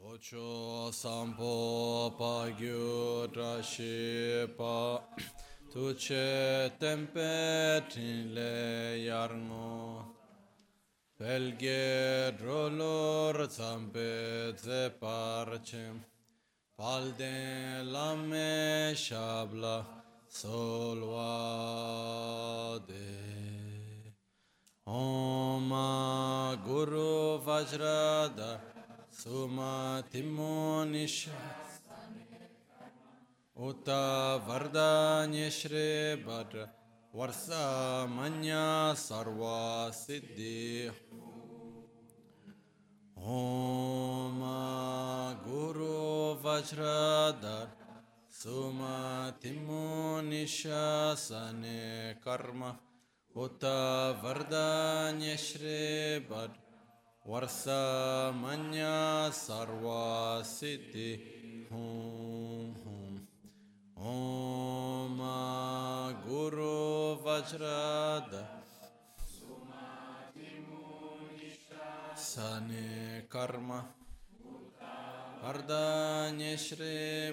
Locho sampo pa gyu trashi pa. Tu che tempe tin le yarno. Pelge drolor zampe ze parche. Palde lame shabla solvade Om Guru Vajrada Sumatimunisha Uta Vardanya Shri Bhadra. Varsa Manya Sarva Siddhi. Om Guru Vajradhar. Sumatimunisha Sane Karma. Uta Vardanya Shri Bhadra Varsa Manya Sarva Siddhi Hum Hum Om Guru Vajrada Sane Karma Vardanya Shri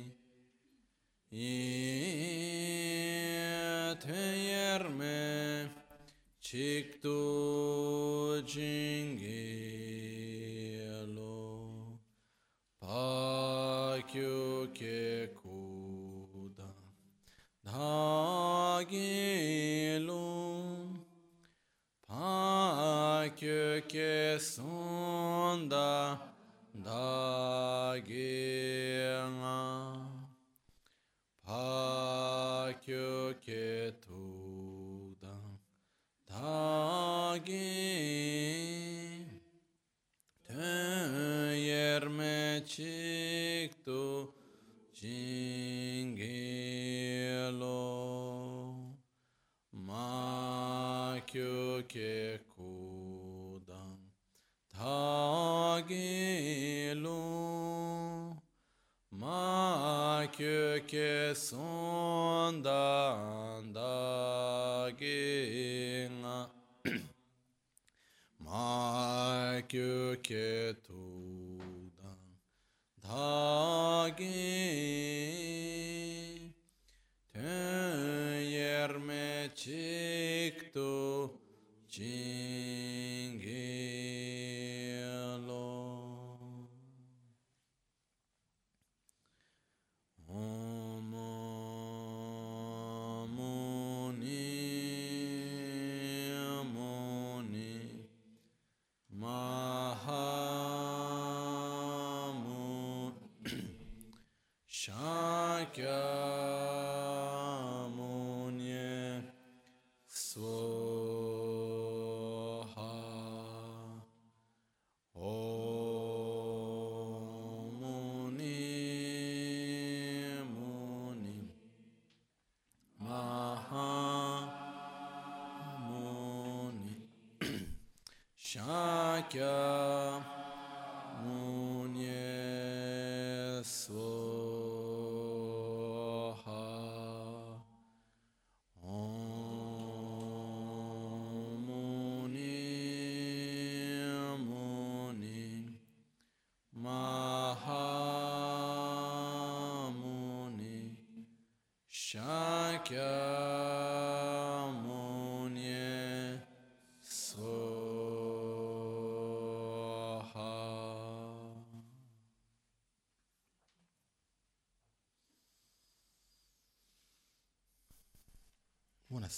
Yerme Chiktu Jingelo Pakyu Ke Kuda Dhagilu Pakyu Ke Sunda Dhagilu Pakyo Ketudan Dagi to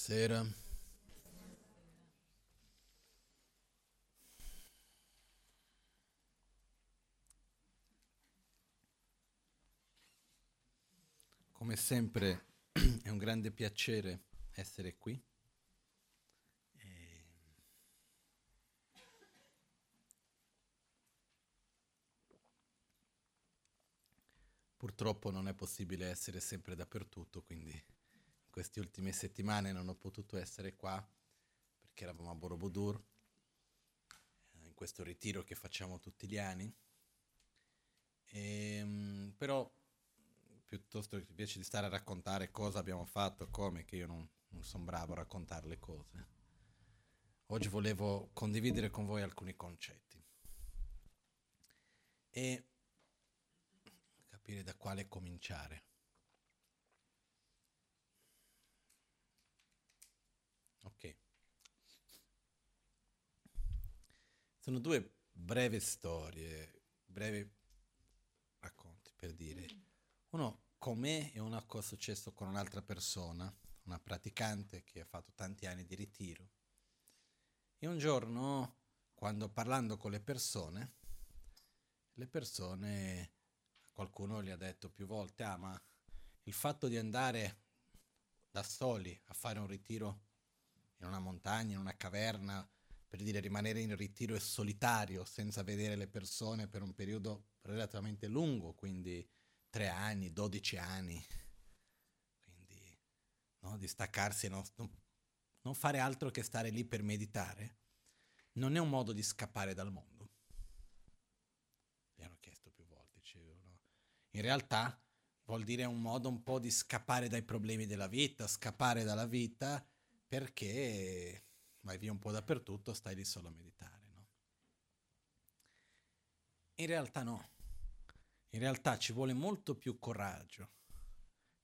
Buonasera. Come sempre è un grande piacere essere qui. Purtroppo non è possibile essere sempre dappertutto, quindi in queste ultime settimane non ho potuto essere qua perché eravamo a Borobudur, eh, in questo ritiro che facciamo tutti gli anni. E, ehm, però piuttosto che invece di stare a raccontare cosa abbiamo fatto, come, che io non, non sono bravo a raccontare le cose. Oggi volevo condividere con voi alcuni concetti e capire da quale cominciare. Ok. Sono due brevi storie, brevi racconti per dire. Uno con me e una cosa successo con un'altra persona, una praticante che ha fatto tanti anni di ritiro. E un giorno, quando parlando con le persone, le persone, qualcuno gli ha detto più volte, ah ma il fatto di andare da soli a fare un ritiro in una montagna, in una caverna, per dire rimanere in ritiro e solitario, senza vedere le persone per un periodo relativamente lungo, quindi tre anni, dodici anni. Quindi no, di staccarsi non, non, fare altro che stare lì per meditare non è un modo di scappare dal mondo. Mi hanno chiesto più volte. Cioè, no? In realtà vuol dire un modo un po' di scappare dai problemi della vita, scappare dalla vita perché vai via un po' dappertutto, stai lì solo a meditare. No? In realtà no. In realtà ci vuole molto più coraggio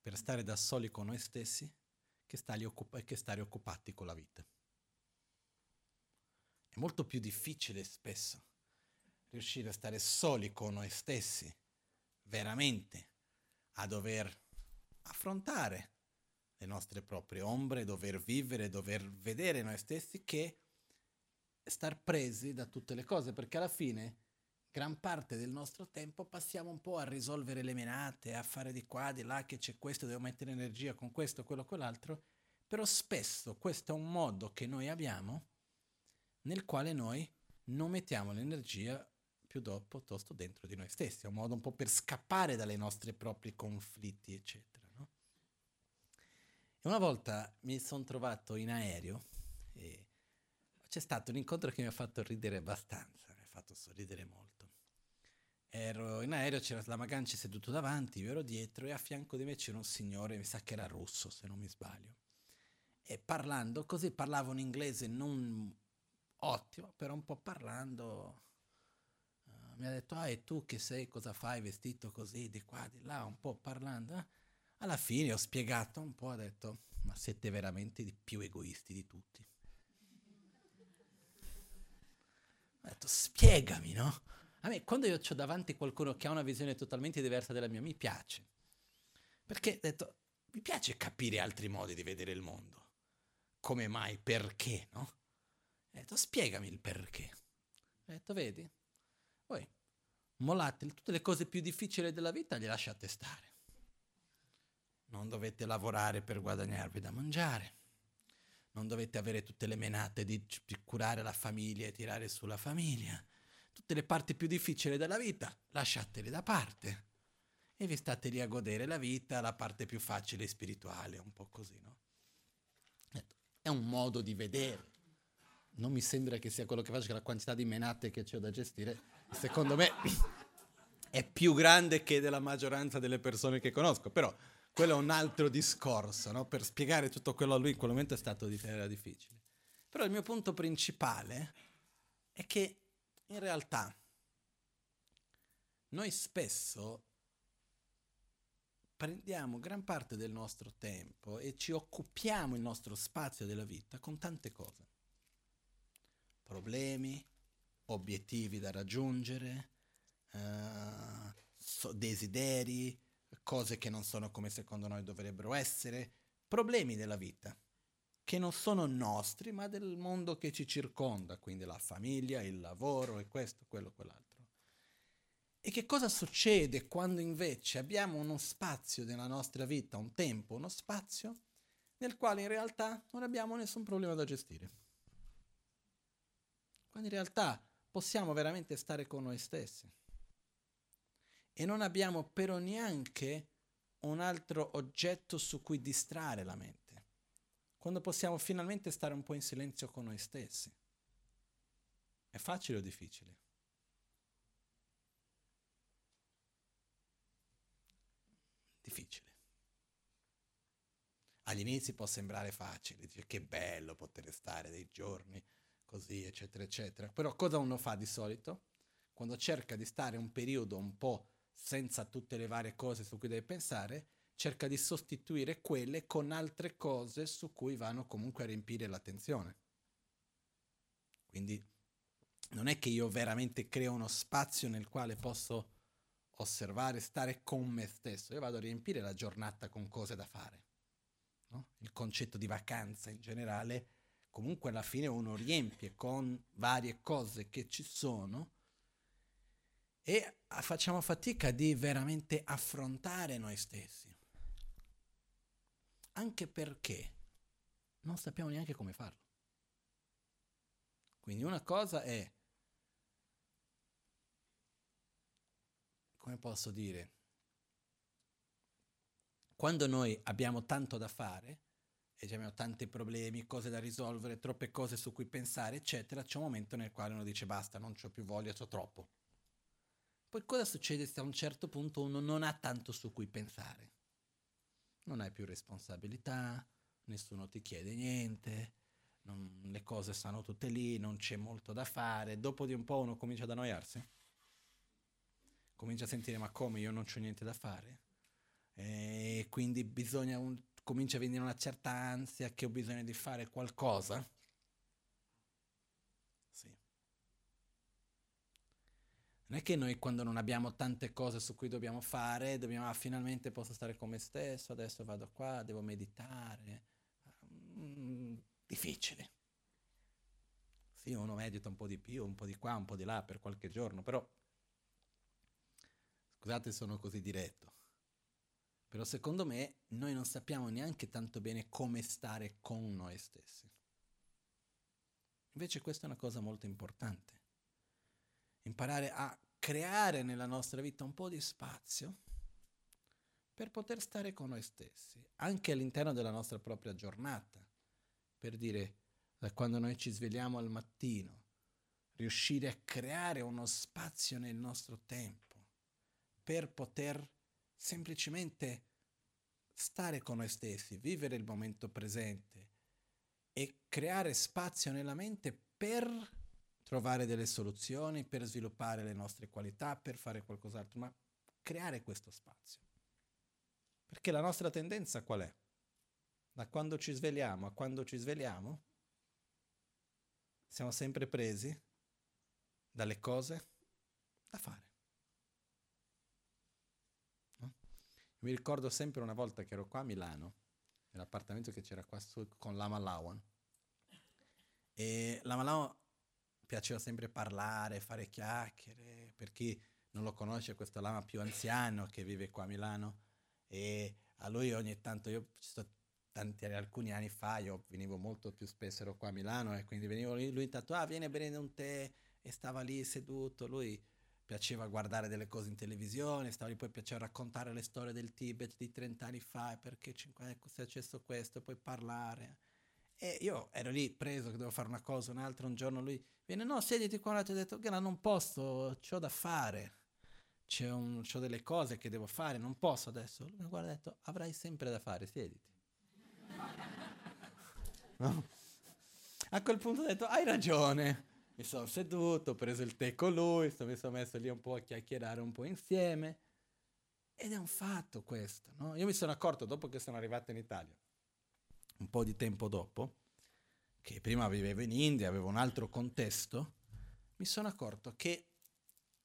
per stare da soli con noi stessi che, occup- che stare occupati con la vita. È molto più difficile spesso riuscire a stare soli con noi stessi, veramente, a dover affrontare le nostre proprie ombre, dover vivere, dover vedere noi stessi, che star presi da tutte le cose, perché alla fine gran parte del nostro tempo passiamo un po' a risolvere le menate, a fare di qua, di là, che c'è questo, devo mettere energia con questo, quello, quell'altro, però spesso questo è un modo che noi abbiamo nel quale noi non mettiamo l'energia più dopo piuttosto dentro di noi stessi, è un modo un po' per scappare dalle nostre propri conflitti, eccetera. E una volta mi sono trovato in aereo e c'è stato un incontro che mi ha fatto ridere abbastanza, mi ha fatto sorridere molto ero in aereo, c'era la Maganci seduto davanti, io ero dietro e a fianco di me c'era un signore, mi sa che era russo se non mi sbaglio. E parlando così, parlava un inglese non ottimo, però un po' parlando uh, mi ha detto, ah e tu che sei, cosa fai vestito così, di qua, di là, un po' parlando. Eh? Alla fine ho spiegato un po', ho detto, ma siete veramente i più egoisti di tutti. Ho detto, spiegami, no? A me, quando io ho davanti qualcuno che ha una visione totalmente diversa dalla mia, mi piace. Perché, ho detto, mi piace capire altri modi di vedere il mondo. Come mai? Perché, no? Ho detto, spiegami il perché. Ho detto, vedi? Voi mollate tutte le cose più difficili della vita, le lasciate stare. Non dovete lavorare per guadagnarvi da mangiare. Non dovete avere tutte le menate di curare la famiglia e tirare sulla famiglia tutte le parti più difficili della vita, lasciatele da parte e vi state lì a godere la vita, la parte più facile e spirituale, un po' così, no? È un modo di vedere. Non mi sembra che sia quello che faccio, che la quantità di menate che ho da gestire, secondo me, è più grande che della maggioranza delle persone che conosco, però quello è un altro discorso, no? Per spiegare tutto quello a lui in quel momento è stato era difficile. Però il mio punto principale è che in realtà noi spesso prendiamo gran parte del nostro tempo e ci occupiamo il nostro spazio della vita con tante cose. Problemi, obiettivi da raggiungere, uh, desideri, cose che non sono come secondo noi dovrebbero essere, problemi della vita che non sono nostri, ma del mondo che ci circonda, quindi la famiglia, il lavoro e questo, quello, quell'altro. E che cosa succede quando invece abbiamo uno spazio nella nostra vita, un tempo, uno spazio nel quale in realtà non abbiamo nessun problema da gestire? Quando in realtà possiamo veramente stare con noi stessi e non abbiamo però neanche un altro oggetto su cui distrarre la mente. Quando possiamo finalmente stare un po' in silenzio con noi stessi. È facile o difficile? Difficile. Agli inizi può sembrare facile, dice che bello poter stare dei giorni così, eccetera, eccetera. Però cosa uno fa di solito? Quando cerca di stare un periodo un po' senza tutte le varie cose su cui deve pensare, cerca di sostituire quelle con altre cose su cui vanno comunque a riempire l'attenzione. Quindi non è che io veramente creo uno spazio nel quale posso osservare, stare con me stesso, io vado a riempire la giornata con cose da fare. No? Il concetto di vacanza in generale, comunque alla fine uno riempie con varie cose che ci sono e facciamo fatica di veramente affrontare noi stessi. Anche perché non sappiamo neanche come farlo. Quindi una cosa è, come posso dire, quando noi abbiamo tanto da fare e abbiamo tanti problemi, cose da risolvere, troppe cose su cui pensare, eccetera, c'è un momento nel quale uno dice basta, non ho più voglia, ho troppo. Poi cosa succede se a un certo punto uno non ha tanto su cui pensare? Non hai più responsabilità, nessuno ti chiede niente, non, le cose stanno tutte lì, non c'è molto da fare. Dopo di un po' uno comincia ad annoiarsi. Comincia a sentire ma come io non ho niente da fare. E quindi bisogna un, comincia a venire una certa ansia che ho bisogno di fare qualcosa Non è che noi quando non abbiamo tante cose su cui dobbiamo fare, dobbiamo, ah, finalmente posso stare con me stesso, adesso vado qua, devo meditare. Mm, difficile. Sì, uno medita un po' di più, un po' di qua, un po' di là per qualche giorno, però scusate sono così diretto. Però secondo me noi non sappiamo neanche tanto bene come stare con noi stessi. Invece questa è una cosa molto importante imparare a creare nella nostra vita un po' di spazio per poter stare con noi stessi, anche all'interno della nostra propria giornata, per dire da quando noi ci svegliamo al mattino, riuscire a creare uno spazio nel nostro tempo per poter semplicemente stare con noi stessi, vivere il momento presente e creare spazio nella mente per trovare delle soluzioni, per sviluppare le nostre qualità, per fare qualcos'altro, ma creare questo spazio. Perché la nostra tendenza qual è? Da quando ci svegliamo a quando ci svegliamo, siamo sempre presi dalle cose da fare. Mi ricordo sempre una volta che ero qua a Milano, nell'appartamento che c'era qua su, con Lama Lawan. E Lama Lawan piaceva sempre parlare, fare chiacchiere. Per chi non lo conosce, questo lama più anziano che vive qua a Milano. E a lui ogni tanto, io tanti, alcuni anni fa, io venivo molto più spesso, ero qua a Milano e quindi venivo lì, lui intanto, ah vieni a bere un tè e stava lì seduto, lui piaceva guardare delle cose in televisione, stava lì, poi piaceva raccontare le storie del Tibet di 30 anni fa, perché è successo questo, poi parlare. E io ero lì preso che dovevo fare una cosa, un'altra, un giorno lui viene, no, sediti qua, ti ho detto, che non posso, ho da fare, c'è un, c'ho delle cose che devo fare, non posso adesso. Lui mi guarda e ha detto, avrai sempre da fare, siediti. no? A quel punto ho detto, hai ragione. Mi sono seduto, ho preso il tè con lui, mi sono messo lì un po' a chiacchierare un po' insieme. Ed è un fatto questo, no? Io mi sono accorto dopo che sono arrivato in Italia un po' di tempo dopo, che prima vivevo in India, avevo un altro contesto, mi sono accorto che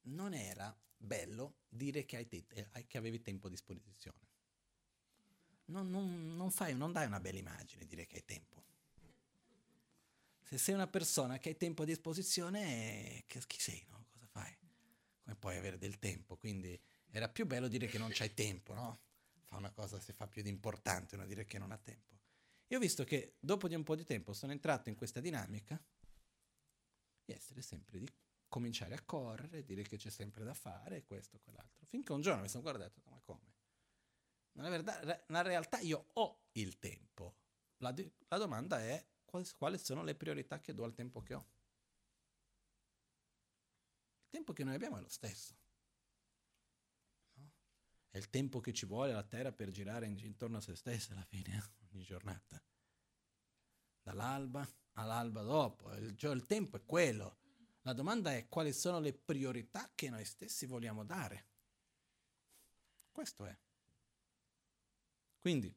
non era bello dire che, te- eh, che avevi tempo a disposizione. Non, non, non, fai, non dai una bella immagine dire che hai tempo. Se sei una persona che hai tempo a disposizione, che, chi sei, no? Cosa fai? come puoi avere del tempo? Quindi era più bello dire che non c'hai tempo, no? Fa una cosa, si fa più di importante, no? dire che non ha tempo. Io ho visto che dopo di un po' di tempo sono entrato in questa dinamica di essere sempre di cominciare a correre, dire che c'è sempre da fare, questo, quell'altro. Finché un giorno mi sono guardato, ma come? Nella, verità, nella realtà io ho il tempo. La, la domanda è quali, sono le priorità che do al tempo che ho. Il tempo che noi abbiamo è lo stesso. No? È il tempo che ci vuole la Terra per girare intorno a se stessa alla fine, ogni giornata. Dall'alba all'alba dopo. Il, cioè, il tempo è quello. La domanda è quali sono le priorità che noi stessi vogliamo dare. Questo è. Quindi,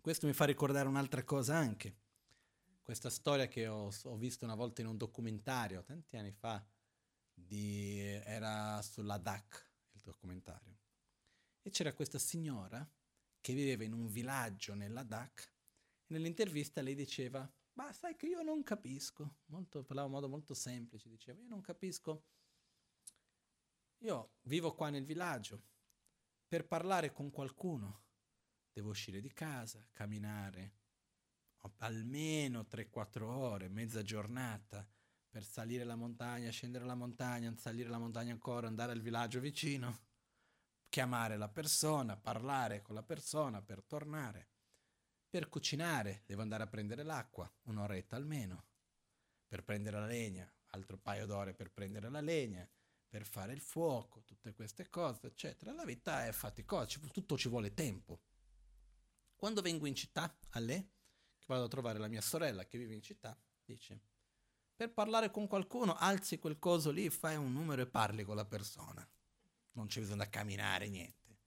questo mi fa ricordare un'altra cosa anche. Questa storia che ho, ho visto una volta in un documentario, tanti anni fa, di, era sulla DAC, il documentario. E c'era questa signora che viveva in un villaggio nella DAC nell'intervista lei diceva ma sai che io non capisco, molto, parlava in modo molto semplice, diceva, io non capisco, io vivo qua nel villaggio, per parlare con qualcuno devo uscire di casa, camminare almeno 3-4 ore, mezza giornata, per salire la montagna, scendere la montagna, salire la montagna ancora, andare al villaggio vicino, chiamare la persona, parlare con la persona per tornare. Per cucinare devo andare a prendere l'acqua, un'oretta almeno. Per prendere la legna, altro paio d'ore per prendere la legna, per fare il fuoco, tutte queste cose, eccetera. La vita è faticosa, tutto ci vuole tempo. Quando vengo in città, a lei, che vado a trovare la mia sorella che vive in città, dice, per parlare con qualcuno alzi quel coso lì, fai un numero e parli con la persona. Non c'è bisogno da camminare, niente.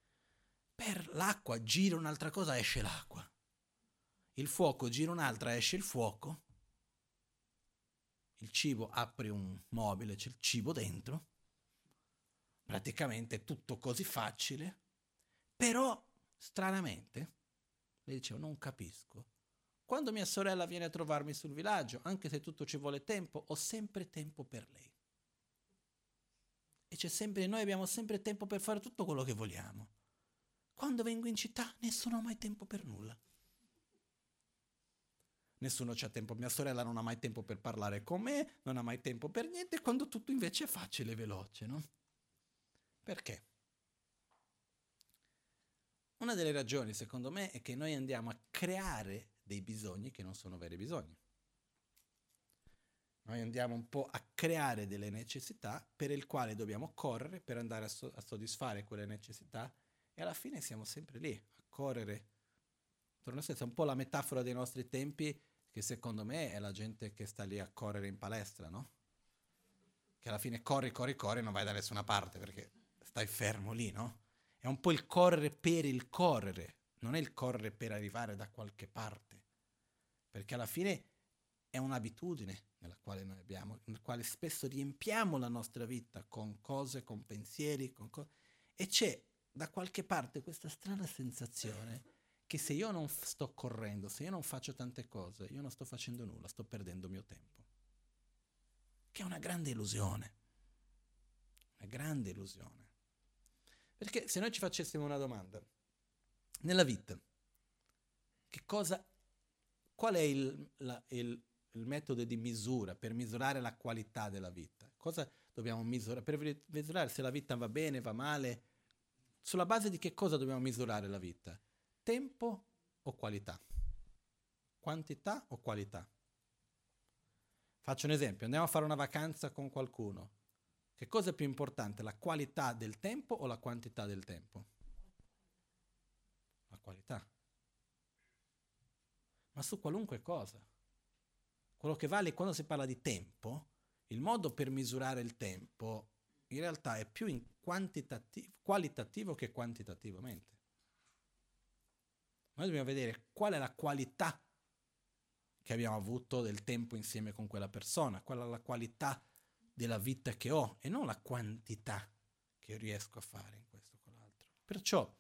Per l'acqua gira un'altra cosa, esce l'acqua il fuoco gira un'altra, esce il fuoco, il cibo apre un mobile, c'è il cibo dentro, praticamente è tutto così facile, però stranamente, le dicevo, non capisco. Quando mia sorella viene a trovarmi sul villaggio, anche se tutto ci vuole tempo, ho sempre tempo per lei. E c'è sempre, noi abbiamo sempre tempo per fare tutto quello che vogliamo. Quando vengo in città, nessuno ha mai tempo per nulla nessuno c'ha tempo, mia sorella non ha mai tempo per parlare con me, non ha mai tempo per niente, quando tutto invece è facile e veloce, no? Perché? Una delle ragioni, secondo me, è che noi andiamo a creare dei bisogni che non sono veri bisogni. Noi andiamo un po' a creare delle necessità per il quale dobbiamo correre per andare a, so- a soddisfare quelle necessità e alla fine siamo sempre lì, a correre. Torno sé, è un po' la metafora dei nostri tempi che secondo me è la gente che sta lì a correre in palestra, no? Che alla fine corri, corri, corri e non vai da nessuna parte perché stai fermo lì, no? È un po' il correre per il correre, non è il correre per arrivare da qualche parte. Perché alla fine è un'abitudine nella quale noi abbiamo, nel quale spesso riempiamo la nostra vita con cose, con pensieri, con co- e c'è da qualche parte questa strana sensazione che se io non sto correndo, se io non faccio tante cose, io non sto facendo nulla, sto perdendo mio tempo. Che è una grande illusione. Una grande illusione. Perché se noi ci facessimo una domanda, nella vita, che cosa, qual è il, la, il, il metodo di misura per misurare la qualità della vita? Cosa dobbiamo misurare? Per misurare se la vita va bene, va male? Sulla base di che cosa dobbiamo misurare la vita? Tempo o qualità? Quantità o qualità? Faccio un esempio, andiamo a fare una vacanza con qualcuno. Che cosa è più importante, la qualità del tempo o la quantità del tempo? La qualità. Ma su qualunque cosa. Quello che vale quando si parla di tempo, il modo per misurare il tempo in realtà è più qualitativo che quantitativamente. Noi dobbiamo vedere qual è la qualità che abbiamo avuto del tempo insieme con quella persona, qual è la qualità della vita che ho e non la quantità che riesco a fare in questo o quell'altro. Perciò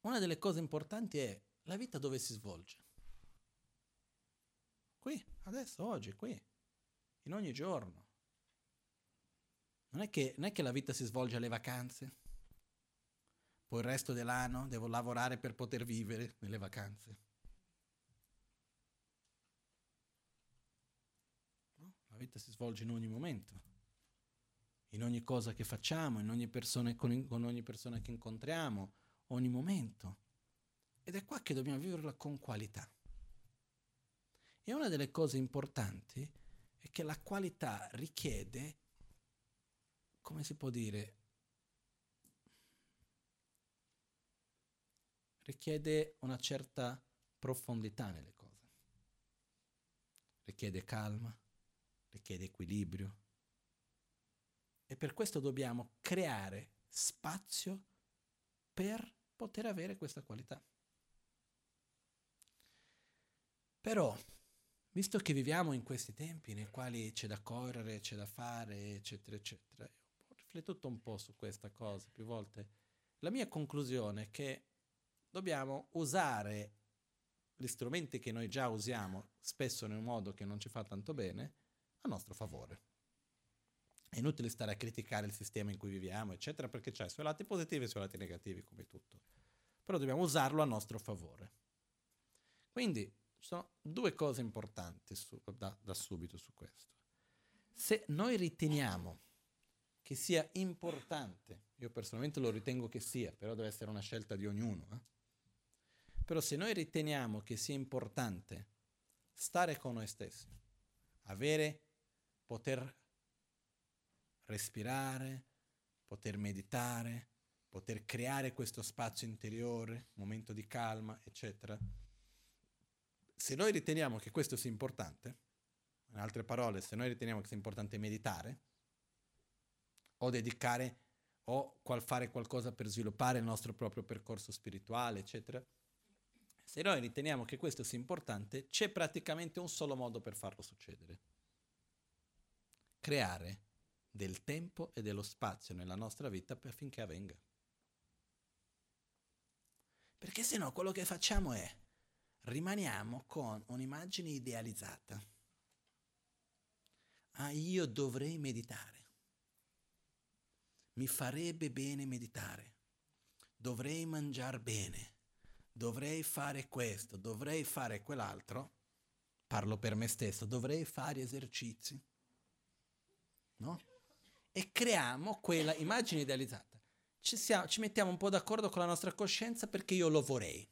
una delle cose importanti è la vita dove si svolge. Qui, adesso, oggi, qui, in ogni giorno. Non è, che, non è che la vita si svolge alle vacanze, poi il resto dell'anno devo lavorare per poter vivere nelle vacanze. No? La vita si svolge in ogni momento, in ogni cosa che facciamo, in ogni persona, con, con ogni persona che incontriamo, ogni momento. Ed è qua che dobbiamo viverla con qualità. E una delle cose importanti è che la qualità richiede, come si può dire, richiede una certa profondità nelle cose. Richiede calma, richiede equilibrio. E per questo dobbiamo creare spazio per poter avere questa qualità. Però visto che viviamo in questi tempi nei quali c'è da correre, c'è da fare, eccetera, eccetera, ho riflettuto un po' su questa cosa più volte. La mia conclusione è che dobbiamo usare gli strumenti che noi già usiamo, spesso in un modo che non ci fa tanto bene, a nostro favore. È inutile stare a criticare il sistema in cui viviamo, eccetera, perché c'è i suoi lati positivi e i suoi lati negativi, come tutto. Però dobbiamo usarlo a nostro favore. Quindi sono due cose importanti su, da, da subito su questo. Se noi riteniamo che sia importante, io personalmente lo ritengo che sia, però deve essere una scelta di ognuno, eh? però se noi riteniamo che sia importante stare con noi stessi, avere, poter respirare, poter meditare, poter creare questo spazio interiore, momento di calma, eccetera, se noi riteniamo che questo sia importante, in altre parole, se noi riteniamo che sia importante meditare, o dedicare, o qual fare qualcosa per sviluppare il nostro proprio percorso spirituale, eccetera, se noi riteniamo che questo sia importante, c'è praticamente un solo modo per farlo succedere. Creare del tempo e dello spazio nella nostra vita affinché avvenga. Perché se no quello che facciamo è rimaniamo con un'immagine idealizzata. Ah, io dovrei meditare. Mi farebbe bene meditare. Dovrei mangiare bene. Dovrei fare questo, dovrei fare quell'altro. Parlo per me stesso, dovrei fare esercizi. No? E creiamo quella immagine idealizzata. Ci, siamo, ci mettiamo un po' d'accordo con la nostra coscienza perché io lo vorrei.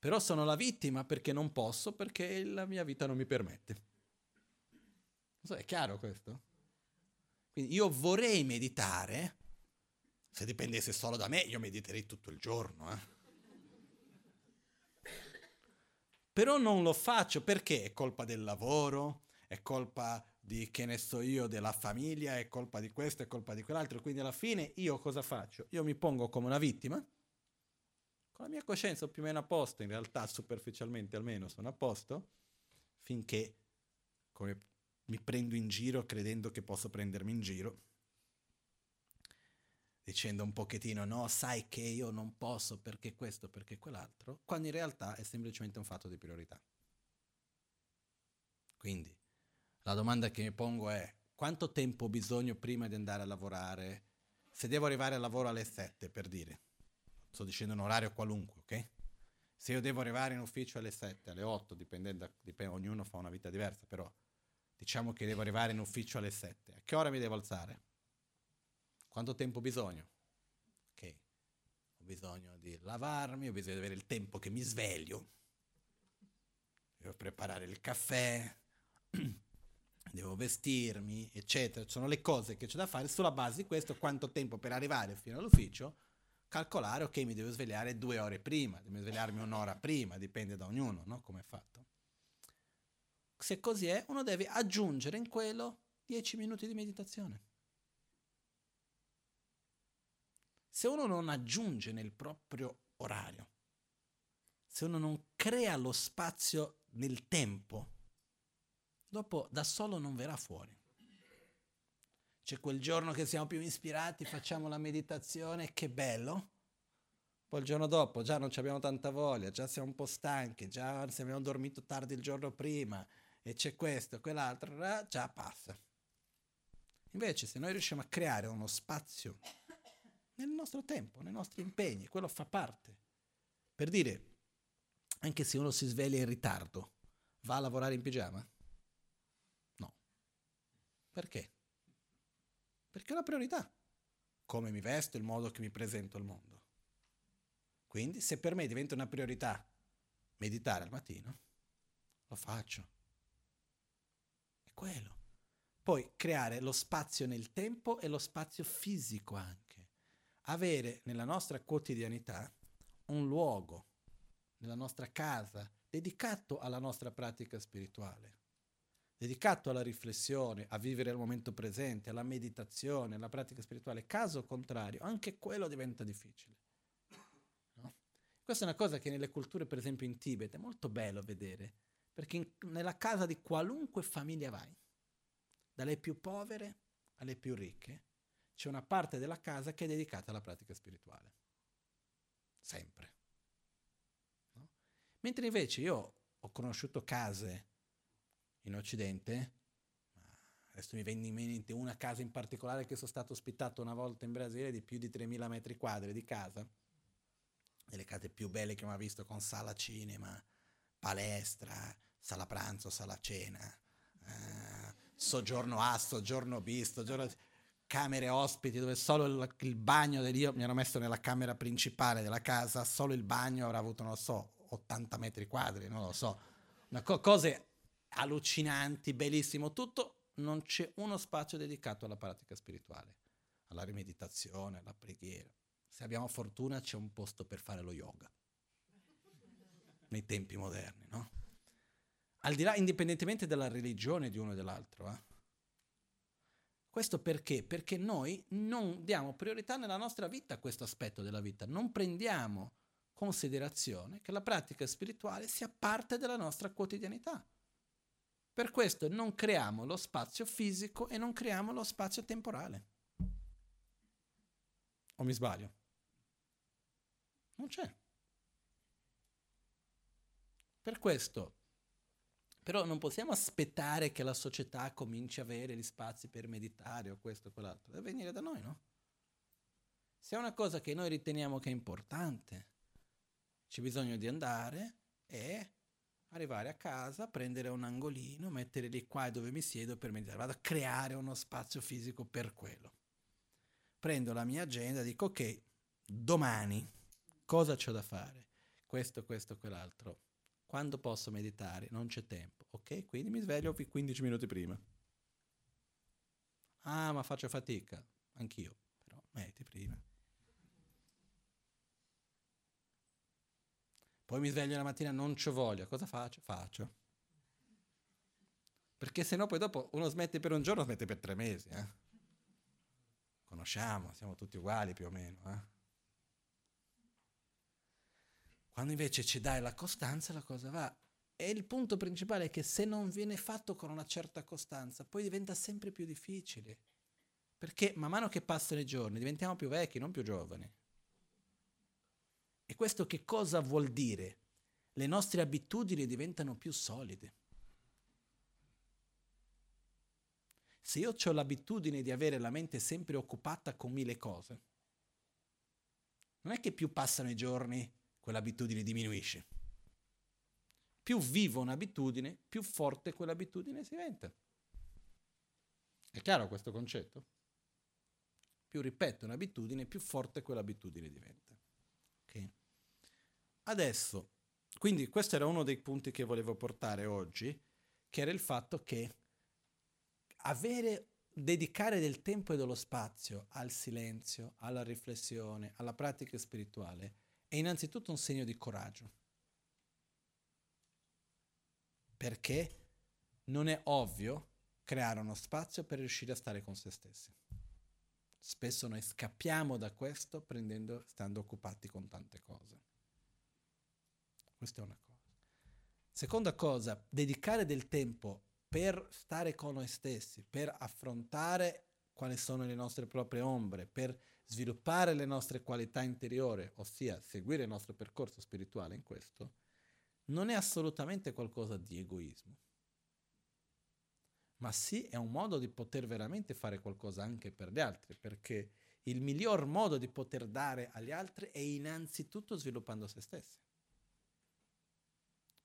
Però sono la vittima perché non posso, perché la mia vita non mi permette. Non so, è chiaro questo? Quindi io vorrei meditare, se dipendesse solo da me, io mediterei tutto il giorno. Eh? Però non lo faccio perché è colpa del lavoro, è colpa di che ne so io, della famiglia, è colpa di questo, è colpa di quell'altro. Quindi alla fine io cosa faccio? Io mi pongo come una vittima con la mia coscienza più o meno a posto, in realtà superficialmente almeno sono a posto, finché come mi prendo in giro credendo che posso prendermi in giro, dicendo un pochettino no, sai che io non posso perché questo, perché quell'altro, quando in realtà è semplicemente un fatto di priorità. Quindi la domanda che mi pongo è quanto tempo ho bisogno prima di andare a lavorare? Se devo arrivare al lavoro alle 7 per dire, sto dicendo un orario qualunque, ok? Se io devo arrivare in ufficio alle 7, alle 8, dipendendo, dipende, ognuno fa una vita diversa, però diciamo che devo arrivare in ufficio alle 7, a che ora mi devo alzare? Quanto tempo ho bisogno? Ok, ho bisogno di lavarmi, ho bisogno di avere il tempo che mi sveglio, devo preparare il caffè, devo vestirmi, eccetera. Sono le cose che c'è da fare. Sulla base di questo, quanto tempo per arrivare fino all'ufficio calcolare, ok, mi devo svegliare due ore prima, devo svegliarmi un'ora prima, dipende da ognuno, no? Come è fatto. Se così è, uno deve aggiungere in quello 10 minuti di meditazione. Se uno non aggiunge nel proprio orario, se uno non crea lo spazio nel tempo, dopo da solo non verrà fuori. C'è quel giorno che siamo più ispirati, facciamo la meditazione, che bello. Poi il giorno dopo già non abbiamo tanta voglia, già siamo un po' stanchi, già se abbiamo dormito tardi il giorno prima, e c'è questo, quell'altro, già passa. Invece se noi riusciamo a creare uno spazio nel nostro tempo, nei nostri impegni, quello fa parte. Per dire, anche se uno si sveglia in ritardo, va a lavorare in pigiama? No. Perché? Perché è la priorità. Come mi vesto, il modo che mi presento al mondo. Quindi se per me diventa una priorità meditare al mattino, lo faccio. È quello. Poi creare lo spazio nel tempo e lo spazio fisico anche. Avere nella nostra quotidianità un luogo, nella nostra casa, dedicato alla nostra pratica spirituale, dedicato alla riflessione, a vivere il momento presente, alla meditazione, alla pratica spirituale. Caso contrario, anche quello diventa difficile. No? Questa è una cosa che nelle culture, per esempio in Tibet, è molto bello vedere, perché in, nella casa di qualunque famiglia vai, dalle più povere alle più ricche, c'è una parte della casa che è dedicata alla pratica spirituale. Sempre. No? Mentre invece io ho conosciuto case in Occidente, adesso mi viene in mente una casa in particolare che sono stato ospitato una volta in Brasile di più di 3.000 metri quadri di casa, delle case più belle che ho mai visto con sala cinema, palestra, sala pranzo, sala cena. Eh, soggiorno A, soggiorno B, soggiorno camere ospiti dove solo il, il bagno del io mi hanno messo nella camera principale della casa, solo il bagno avrà avuto, non lo so, 80 metri quadri, non lo so. Una co- cose allucinanti, bellissimo, tutto, non c'è uno spazio dedicato alla pratica spirituale, alla rimeditazione, alla preghiera. Se abbiamo fortuna c'è un posto per fare lo yoga nei tempi moderni, no? al di là, indipendentemente dalla religione di uno e dell'altro. Eh? Questo perché? Perché noi non diamo priorità nella nostra vita a questo aspetto della vita, non prendiamo considerazione che la pratica spirituale sia parte della nostra quotidianità. Per questo non creiamo lo spazio fisico e non creiamo lo spazio temporale. O mi sbaglio? Non c'è. Per questo però non possiamo aspettare che la società cominci a avere gli spazi per meditare o questo o quell'altro. Deve venire da noi, no? Se è una cosa che noi riteniamo che è importante, c'è bisogno di andare e arrivare a casa, prendere un angolino, mettere lì qua dove mi siedo per meditare. Vado a creare uno spazio fisico per quello. Prendo la mia agenda dico ok, domani cosa c'ho da fare? Questo, questo, quell'altro quando posso meditare? Non c'è tempo. Ok, quindi mi sveglio 15 minuti prima. Ah, ma faccio fatica. Anch'io, però metti prima. Poi mi sveglio la mattina, non c'ho voglia. Cosa faccio? Faccio. Perché se no poi dopo uno smette per un giorno, smette per tre mesi. Eh? Conosciamo, siamo tutti uguali più o meno. Eh? Quando invece ci dai la costanza, la cosa va. E il punto principale è che se non viene fatto con una certa costanza, poi diventa sempre più difficile. Perché man mano che passano i giorni diventiamo più vecchi, non più giovani. E questo che cosa vuol dire? Le nostre abitudini diventano più solide. Se io ho l'abitudine di avere la mente sempre occupata con mille cose, non è che più passano i giorni quell'abitudine diminuisce. Più vivo un'abitudine, più forte quell'abitudine si diventa. È chiaro questo concetto? Più ripeto un'abitudine, più forte quell'abitudine diventa. Adesso, quindi questo era uno dei punti che volevo portare oggi, che era il fatto che avere, dedicare del tempo e dello spazio al silenzio, alla riflessione, alla pratica spirituale, è innanzitutto un segno di coraggio. Perché non è ovvio creare uno spazio per riuscire a stare con se stessi. Spesso noi scappiamo da questo prendendo, stando occupati con tante cose. Questa è una cosa. Seconda cosa, dedicare del tempo per stare con noi stessi, per affrontare quali sono le nostre proprie ombre, per sviluppare le nostre qualità interiori, ossia seguire il nostro percorso spirituale in questo, non è assolutamente qualcosa di egoismo. ma sì è un modo di poter veramente fare qualcosa anche per gli altri, perché il miglior modo di poter dare agli altri è innanzitutto sviluppando se stessi.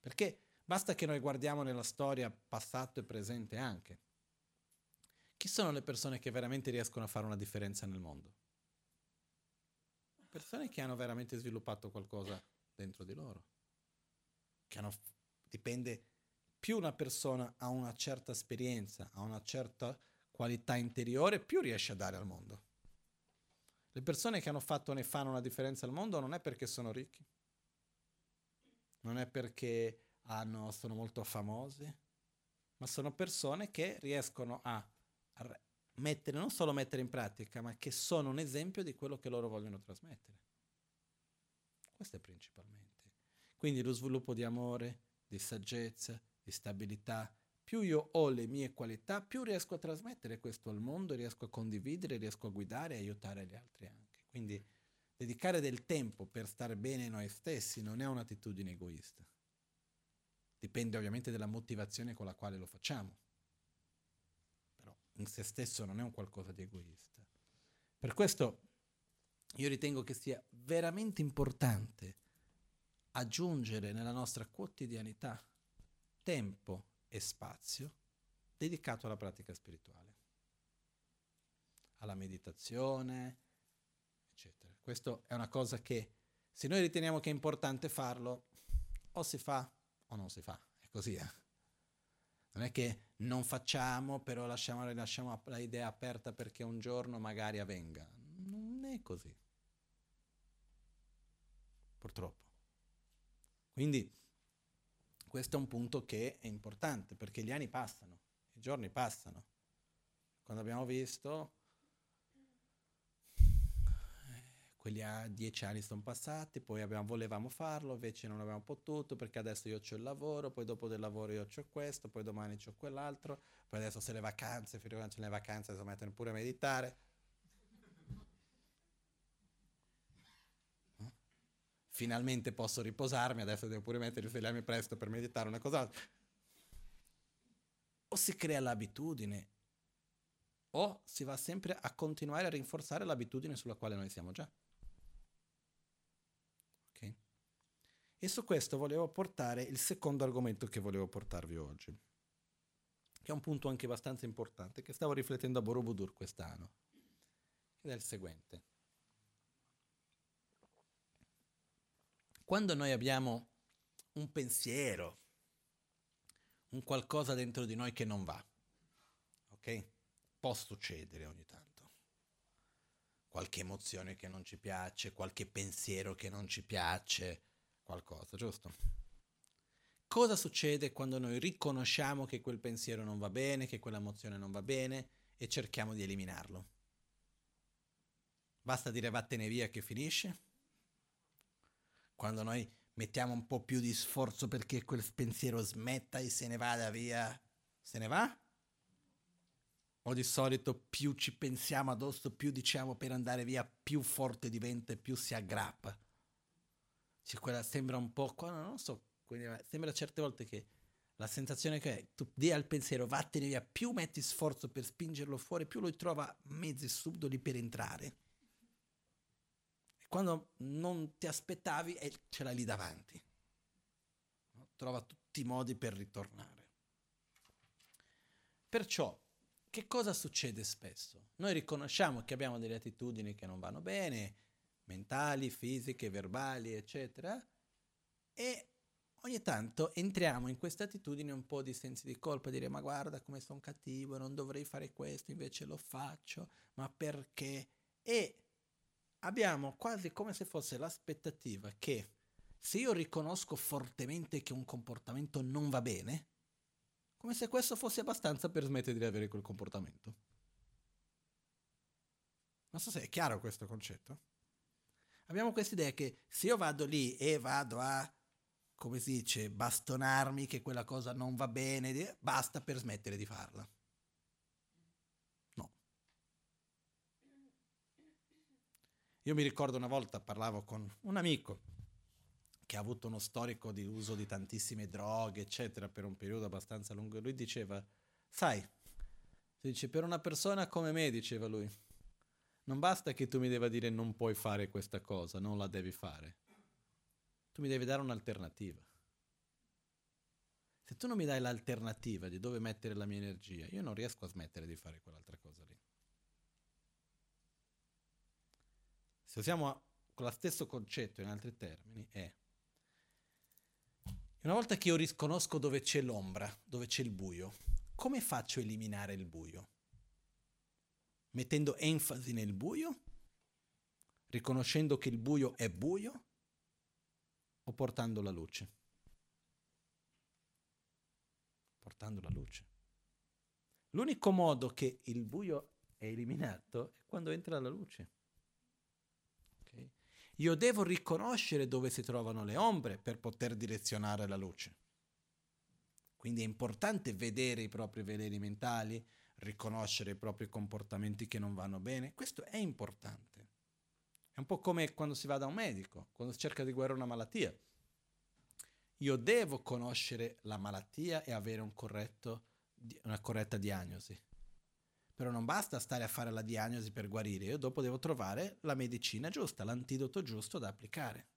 Perché basta che noi guardiamo nella storia passato e presente anche. Chi sono le persone che veramente riescono a fare una differenza nel mondo? Persone che hanno veramente sviluppato qualcosa dentro di loro. Che hanno, dipende più una persona ha una certa esperienza, ha una certa qualità interiore, più riesce a dare al mondo. Le persone che hanno fatto ne fanno una differenza al mondo non è perché sono ricchi, non è perché hanno, sono molto famosi, ma sono persone che riescono a mettere, non solo mettere in pratica, ma che sono un esempio di quello che loro vogliono trasmettere. Questo è principalmente. Quindi lo sviluppo di amore, di saggezza, di stabilità. Più io ho le mie qualità, più riesco a trasmettere questo al mondo, riesco a condividere, riesco a guidare e aiutare gli altri anche. Quindi dedicare del tempo per stare bene noi stessi non è un'attitudine egoista. Dipende ovviamente dalla motivazione con la quale lo facciamo. Però in se stesso non è un qualcosa di egoista. Per questo io ritengo che sia veramente importante aggiungere nella nostra quotidianità tempo e spazio dedicato alla pratica spirituale, alla meditazione. Questa è una cosa che se noi riteniamo che è importante farlo, o si fa o non si fa, è così. Eh? Non è che non facciamo, però lasciamo, lasciamo l'idea aperta perché un giorno magari avvenga. Non è così. Purtroppo. Quindi questo è un punto che è importante perché gli anni passano, i giorni passano. Quando abbiamo visto, quelli a dieci anni sono passati, poi abbiamo, volevamo farlo, invece non abbiamo potuto perché adesso io ho il lavoro, poi dopo del lavoro io ho questo, poi domani ho quell'altro, poi adesso se le vacanze, finché non c'è le vacanze, adesso mettono pure a meditare. finalmente posso riposarmi, adesso devo pure mettere il svegliarmi presto per meditare una cosa. O si crea l'abitudine, o si va sempre a continuare a rinforzare l'abitudine sulla quale noi siamo già. Ok? E su questo volevo portare il secondo argomento che volevo portarvi oggi, che è un punto anche abbastanza importante, che stavo riflettendo a Borobudur quest'anno, ed è il seguente. Quando noi abbiamo un pensiero, un qualcosa dentro di noi che non va, ok? Può succedere ogni tanto. Qualche emozione che non ci piace, qualche pensiero che non ci piace, qualcosa, giusto? Cosa succede quando noi riconosciamo che quel pensiero non va bene, che quell'emozione non va bene e cerchiamo di eliminarlo? Basta dire vattene via che finisce? quando noi mettiamo un po' più di sforzo perché quel pensiero smetta e se ne vada via, se ne va? O di solito più ci pensiamo addosso, più diciamo per andare via, più forte diventa e più si aggrappa. Cioè, quella sembra un po', non so, sembra certe volte che la sensazione che è, tu dia al pensiero, vattene via, più metti sforzo per spingerlo fuori, più lui trova mezzi subdoli per entrare quando non ti aspettavi e ce l'hai lì davanti. Trova tutti i modi per ritornare. Perciò, che cosa succede spesso? Noi riconosciamo che abbiamo delle attitudini che non vanno bene, mentali, fisiche, verbali, eccetera, e ogni tanto entriamo in queste attitudini un po' di sensi di colpa, dire ma guarda come sono cattivo, non dovrei fare questo, invece lo faccio, ma perché? E abbiamo quasi come se fosse l'aspettativa che se io riconosco fortemente che un comportamento non va bene, come se questo fosse abbastanza per smettere di avere quel comportamento. Non so se è chiaro questo concetto. Abbiamo questa idea che se io vado lì e vado a, come si dice, bastonarmi che quella cosa non va bene, basta per smettere di farla. Io mi ricordo una volta parlavo con un amico che ha avuto uno storico di uso di tantissime droghe, eccetera, per un periodo abbastanza lungo. Lui diceva, sai, Dice, per una persona come me, diceva lui, non basta che tu mi debba dire non puoi fare questa cosa, non la devi fare. Tu mi devi dare un'alternativa. Se tu non mi dai l'alternativa di dove mettere la mia energia, io non riesco a smettere di fare quell'altra cosa lì. Se usiamo con lo stesso concetto in altri termini, è una volta che io riconosco dove c'è l'ombra, dove c'è il buio, come faccio a eliminare il buio? Mettendo enfasi nel buio? Riconoscendo che il buio è buio? O portando la luce? Portando la luce. L'unico modo che il buio è eliminato è quando entra la luce. Io devo riconoscere dove si trovano le ombre per poter direzionare la luce. Quindi è importante vedere i propri veleni mentali, riconoscere i propri comportamenti che non vanno bene. Questo è importante. È un po' come quando si va da un medico, quando si cerca di guarire una malattia. Io devo conoscere la malattia e avere un corretto, una corretta diagnosi. Però non basta stare a fare la diagnosi per guarire, io dopo devo trovare la medicina giusta, l'antidoto giusto da applicare.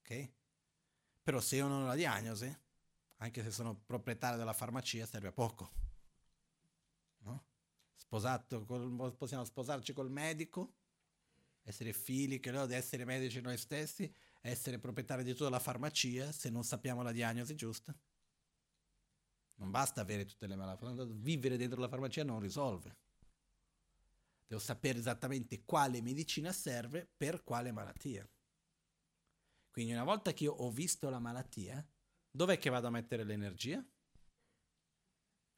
Ok? Però se io non ho la diagnosi, anche se sono proprietario della farmacia, serve a poco. Sposato, col, possiamo sposarci col medico, essere figli, che noi, essere medici noi stessi, essere proprietari di tutta la farmacia se non sappiamo la diagnosi giusta. Non basta avere tutte le malattie, vivere dentro la farmacia non risolve. Devo sapere esattamente quale medicina serve per quale malattia. Quindi una volta che io ho visto la malattia, dov'è che vado a mettere l'energia?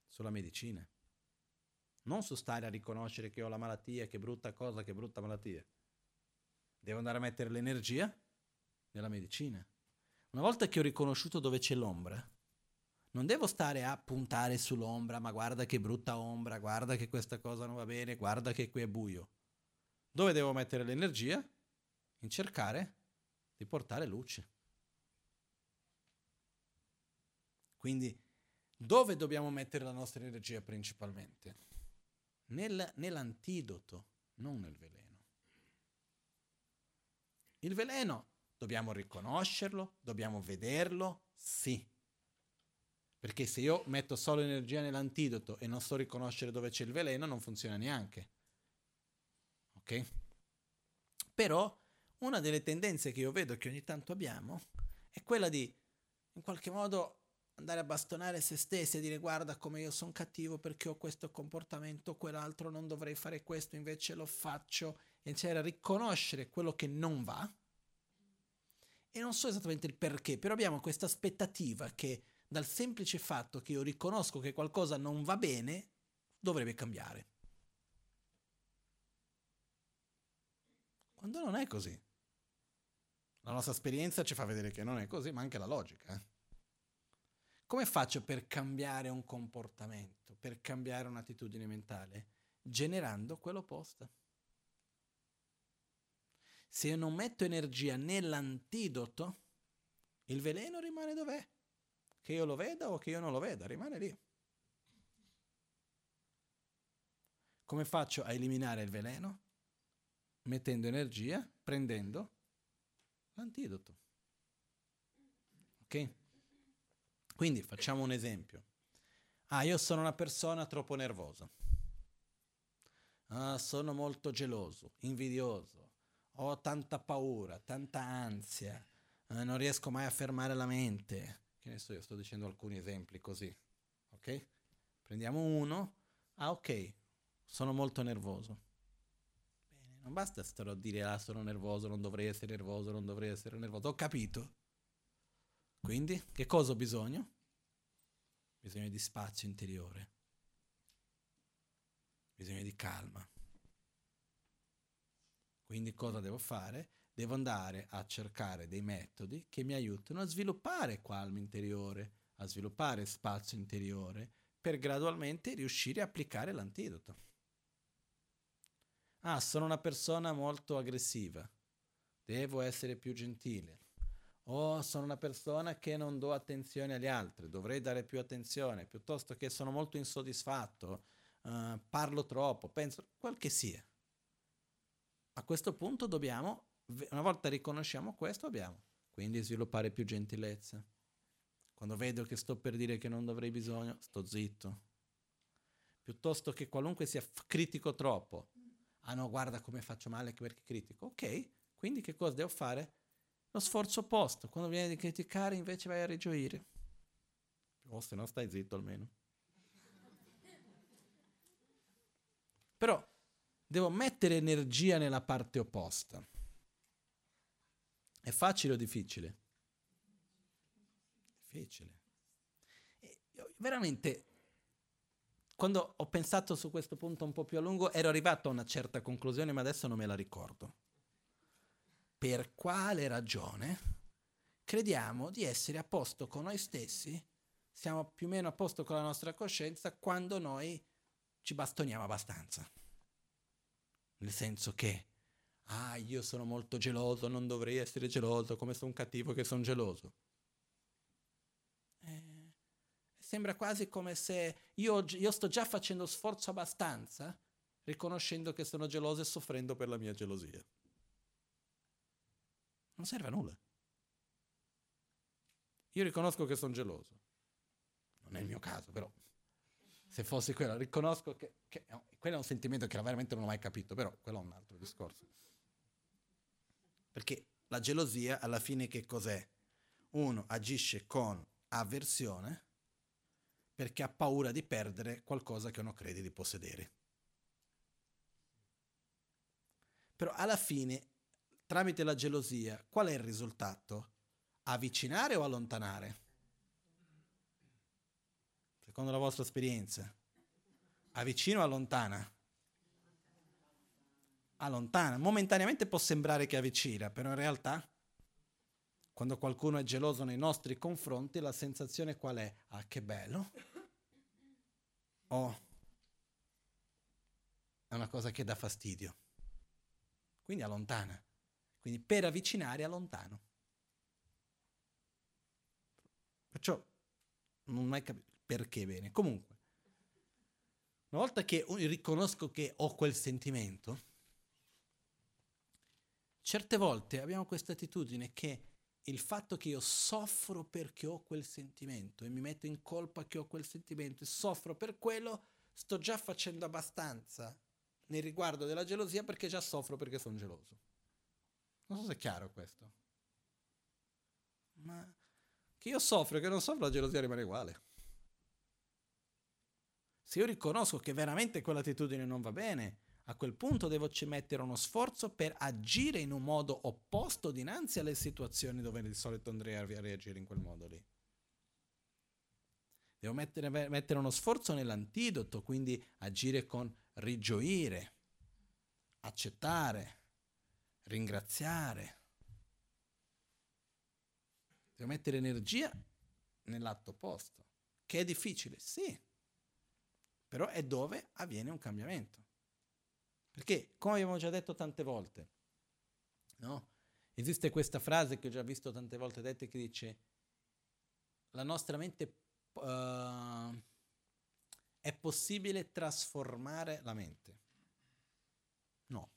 Sulla medicina. Non su stare a riconoscere che ho la malattia, che brutta cosa, che brutta malattia. Devo andare a mettere l'energia nella medicina. Una volta che ho riconosciuto dove c'è l'ombra, non devo stare a puntare sull'ombra, ma guarda che brutta ombra, guarda che questa cosa non va bene, guarda che qui è buio. Dove devo mettere l'energia? In cercare di portare luce. Quindi dove dobbiamo mettere la nostra energia principalmente? Nel, nell'antidoto, non nel veleno. Il veleno dobbiamo riconoscerlo, dobbiamo vederlo, sì perché se io metto solo energia nell'antidoto e non so riconoscere dove c'è il veleno, non funziona neanche. Ok? Però una delle tendenze che io vedo che ogni tanto abbiamo è quella di in qualche modo andare a bastonare se stessi e dire guarda come io sono cattivo perché ho questo comportamento, quell'altro non dovrei fare questo, invece lo faccio, eccetera, riconoscere quello che non va. E non so esattamente il perché, però abbiamo questa aspettativa che dal semplice fatto che io riconosco che qualcosa non va bene, dovrebbe cambiare. Quando non è così. La nostra esperienza ci fa vedere che non è così, ma anche la logica. Eh? Come faccio per cambiare un comportamento, per cambiare un'attitudine mentale? Generando quell'opposta. Se io non metto energia nell'antidoto, il veleno rimane dov'è che io lo veda o che io non lo veda, rimane lì. Come faccio a eliminare il veleno? Mettendo energia, prendendo l'antidoto. Ok? Quindi facciamo un esempio. Ah, io sono una persona troppo nervosa. Ah, sono molto geloso, invidioso. Ho tanta paura, tanta ansia. Ah, non riesco mai a fermare la mente che ne so, io sto dicendo alcuni esempi così, ok? Prendiamo uno, ah ok, sono molto nervoso. Bene, non basta stare a dire ah sono nervoso, non dovrei essere nervoso, non dovrei essere nervoso, ho capito. Quindi, che cosa ho bisogno? Bisogno di spazio interiore, bisogno di calma. Quindi cosa devo fare? devo andare a cercare dei metodi che mi aiutino a sviluppare calma interiore, a sviluppare spazio interiore, per gradualmente riuscire a applicare l'antidoto. Ah, sono una persona molto aggressiva, devo essere più gentile. Oh, sono una persona che non do attenzione agli altri, dovrei dare più attenzione, piuttosto che sono molto insoddisfatto, uh, parlo troppo, penso, quel che sia. A questo punto dobbiamo, una volta riconosciamo questo, dobbiamo quindi sviluppare più gentilezza. Quando vedo che sto per dire che non dovrei bisogno, sto zitto. Piuttosto che qualunque sia f- critico troppo. Ah no, guarda come faccio male perché critico. Ok, quindi che cosa devo fare? Lo sforzo opposto. Quando viene di criticare invece vai a rigioire. O se no stai zitto almeno. Però devo mettere energia nella parte opposta. È facile o difficile? Difficile. Veramente, quando ho pensato su questo punto un po' più a lungo, ero arrivato a una certa conclusione, ma adesso non me la ricordo. Per quale ragione crediamo di essere a posto con noi stessi, siamo più o meno a posto con la nostra coscienza quando noi ci bastoniamo abbastanza? Nel senso che ah, io sono molto geloso, non dovrei essere geloso, come sono cattivo che sono geloso. Eh, sembra quasi come se io, io sto già facendo sforzo abbastanza, riconoscendo che sono geloso e soffrendo per la mia gelosia. Non serve a nulla. Io riconosco che sono geloso. Non è il mio caso, però se fosse quello, riconosco che, che, quello è un sentimento che veramente non ho mai capito, però quello è un altro discorso. Perché la gelosia alla fine che cos'è? Uno agisce con avversione perché ha paura di perdere qualcosa che uno crede di possedere. Però alla fine, tramite la gelosia, qual è il risultato? Avvicinare o allontanare? Secondo la vostra esperienza, avvicina o allontana? allontana. Momentaneamente può sembrare che avvicina, però in realtà quando qualcuno è geloso nei nostri confronti, la sensazione qual è? Ah, che bello. Oh, è una cosa che dà fastidio. Quindi allontana. Quindi per avvicinare allontano. Perciò non ho mai capito perché bene. Comunque, una volta che riconosco che ho quel sentimento, Certe volte abbiamo questa attitudine che il fatto che io soffro perché ho quel sentimento e mi metto in colpa che ho quel sentimento e soffro per quello, sto già facendo abbastanza nel riguardo della gelosia perché già soffro perché sono geloso. Non so se è chiaro questo. Ma che io soffro che non soffro, la gelosia rimane uguale. Se io riconosco che veramente quell'attitudine non va bene, a quel punto devo mettere uno sforzo per agire in un modo opposto dinanzi alle situazioni dove di solito andrei a reagire in quel modo lì. Devo mettere, mettere uno sforzo nell'antidoto, quindi agire con rigioire, accettare, ringraziare. Devo mettere energia nell'atto opposto, che è difficile, sì, però è dove avviene un cambiamento. Perché, come abbiamo già detto tante volte, no? esiste questa frase che ho già visto tante volte dette che dice la nostra mente uh, è possibile trasformare la mente. No.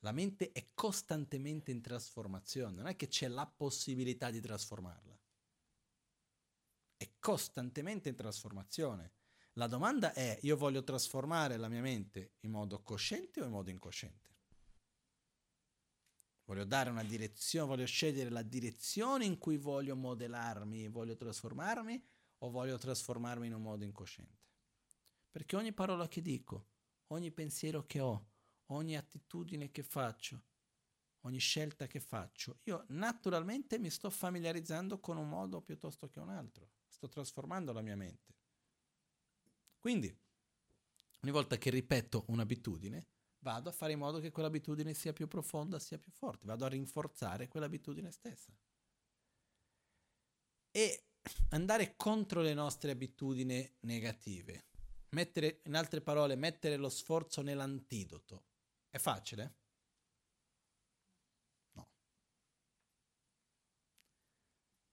La mente è costantemente in trasformazione, non è che c'è la possibilità di trasformarla. È costantemente in trasformazione. La domanda è, io voglio trasformare la mia mente in modo cosciente o in modo incosciente? Voglio dare una direzione, voglio scegliere la direzione in cui voglio modellarmi, voglio trasformarmi o voglio trasformarmi in un modo incosciente? Perché ogni parola che dico, ogni pensiero che ho, ogni attitudine che faccio, ogni scelta che faccio, io naturalmente mi sto familiarizzando con un modo piuttosto che un altro, sto trasformando la mia mente. Quindi, ogni volta che ripeto un'abitudine, vado a fare in modo che quell'abitudine sia più profonda, sia più forte, vado a rinforzare quell'abitudine stessa. E andare contro le nostre abitudini negative, mettere, in altre parole, mettere lo sforzo nell'antidoto, è facile? No.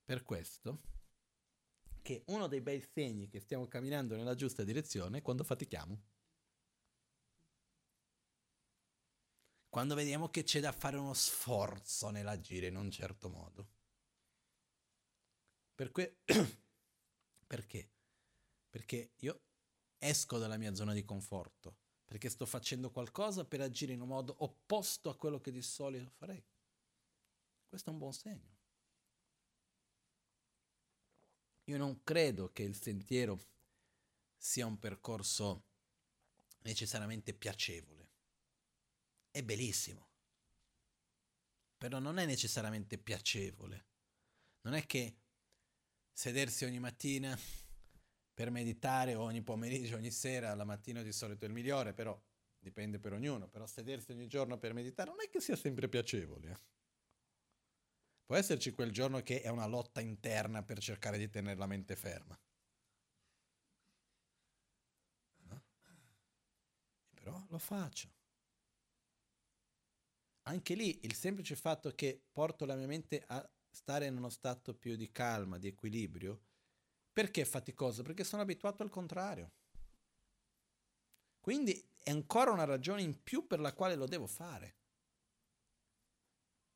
Per questo che uno dei bei segni che stiamo camminando nella giusta direzione è quando fatichiamo. Quando vediamo che c'è da fare uno sforzo nell'agire in un certo modo. Per que- Perché? Perché io esco dalla mia zona di conforto, perché sto facendo qualcosa per agire in un modo opposto a quello che di solito farei. Questo è un buon segno. Io non credo che il sentiero sia un percorso necessariamente piacevole. È bellissimo, però non è necessariamente piacevole. Non è che sedersi ogni mattina per meditare ogni pomeriggio, ogni sera, la mattina di solito è il migliore, però dipende per ognuno, però sedersi ogni giorno per meditare non è che sia sempre piacevole. Eh. Può esserci quel giorno che è una lotta interna per cercare di tenere la mente ferma. No? Però lo faccio. Anche lì il semplice fatto che porto la mia mente a stare in uno stato più di calma, di equilibrio, perché è faticoso? Perché sono abituato al contrario. Quindi è ancora una ragione in più per la quale lo devo fare.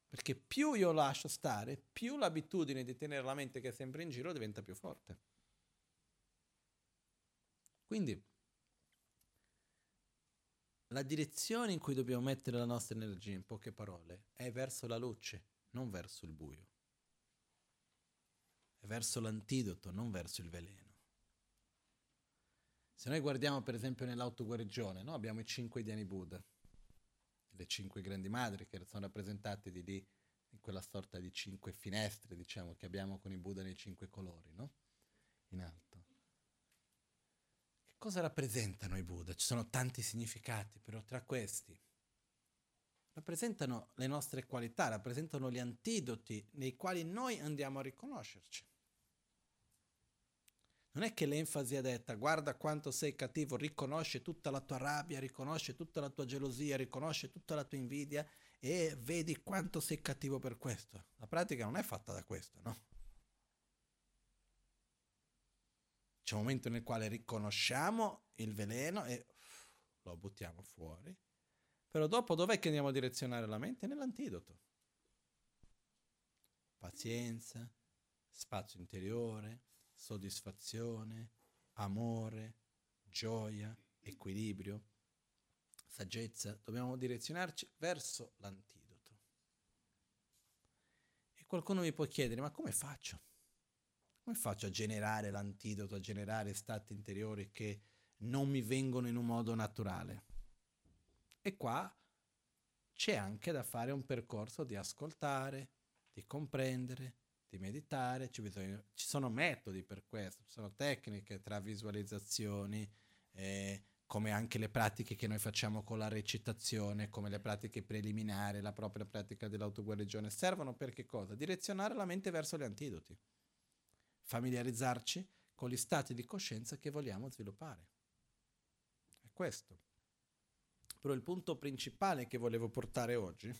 Perché più io lascio stare, più l'abitudine di tenere la mente che è sempre in giro diventa più forte. Quindi la direzione in cui dobbiamo mettere la nostra energia, in poche parole, è verso la luce, non verso il buio. Verso l'antidoto, non verso il veleno. Se noi guardiamo per esempio nell'autoguarigione, no? abbiamo i cinque Dhyani Buddha le cinque grandi madri che sono rappresentate di lì in quella sorta di cinque finestre, diciamo, che abbiamo con i Buddha nei cinque colori, no? In alto. Che cosa rappresentano i Buddha? Ci sono tanti significati, però tra questi rappresentano le nostre qualità, rappresentano gli antidoti nei quali noi andiamo a riconoscerci. Non è che l'enfasi è detta, guarda quanto sei cattivo, riconosce tutta la tua rabbia, riconosce tutta la tua gelosia, riconosce tutta la tua invidia e vedi quanto sei cattivo per questo. La pratica non è fatta da questo, no? C'è un momento nel quale riconosciamo il veleno e lo buttiamo fuori. Però dopo dov'è che andiamo a direzionare la mente? Nell'antidoto. Pazienza, spazio interiore, soddisfazione, amore, gioia, equilibrio, saggezza, dobbiamo direzionarci verso l'antidoto. E qualcuno mi può chiedere, ma come faccio? Come faccio a generare l'antidoto, a generare stati interiori che non mi vengono in un modo naturale? E qua c'è anche da fare un percorso di ascoltare, di comprendere, di meditare, ci, bisogna, ci, sono metodi per questo, ci sono tecniche tra visualizzazioni, eh, come anche le pratiche che noi facciamo con la recitazione, come le pratiche preliminari, la propria pratica dell'autoguarigione, servono per che cosa? Direzionare la mente verso gli antidoti, familiarizzarci con gli stati di coscienza che vogliamo sviluppare. È questo. Però il punto principale che volevo portare oggi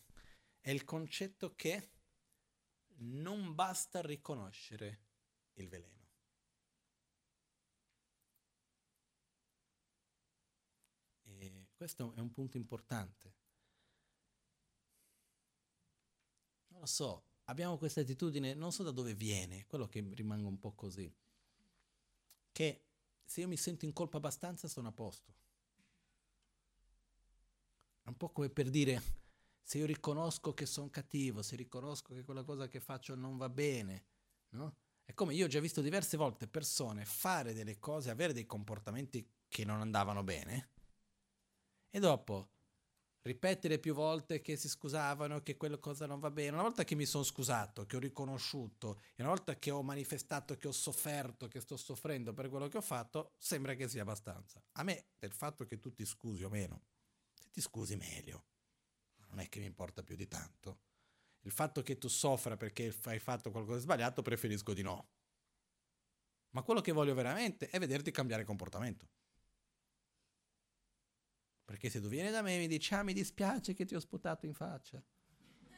è il concetto che non basta riconoscere il veleno. E questo è un punto importante. Non lo so, abbiamo questa attitudine, non so da dove viene, quello che rimango un po' così, che se io mi sento in colpa abbastanza sono a posto. Un po' come per dire se io riconosco che sono cattivo, se riconosco che quella cosa che faccio non va bene, no? È come io ho già visto diverse volte persone fare delle cose, avere dei comportamenti che non andavano bene e dopo ripetere più volte che si scusavano, che quella cosa non va bene. Una volta che mi sono scusato, che ho riconosciuto, e una volta che ho manifestato che ho sofferto, che sto soffrendo per quello che ho fatto, sembra che sia abbastanza. A me del fatto che tu ti scusi o meno, ti scusi meglio non è che mi importa più di tanto. Il fatto che tu soffra perché hai fatto qualcosa di sbagliato, preferisco di no. Ma quello che voglio veramente è vederti cambiare comportamento. Perché se tu vieni da me e mi dici, ah mi dispiace che ti ho sputato in faccia,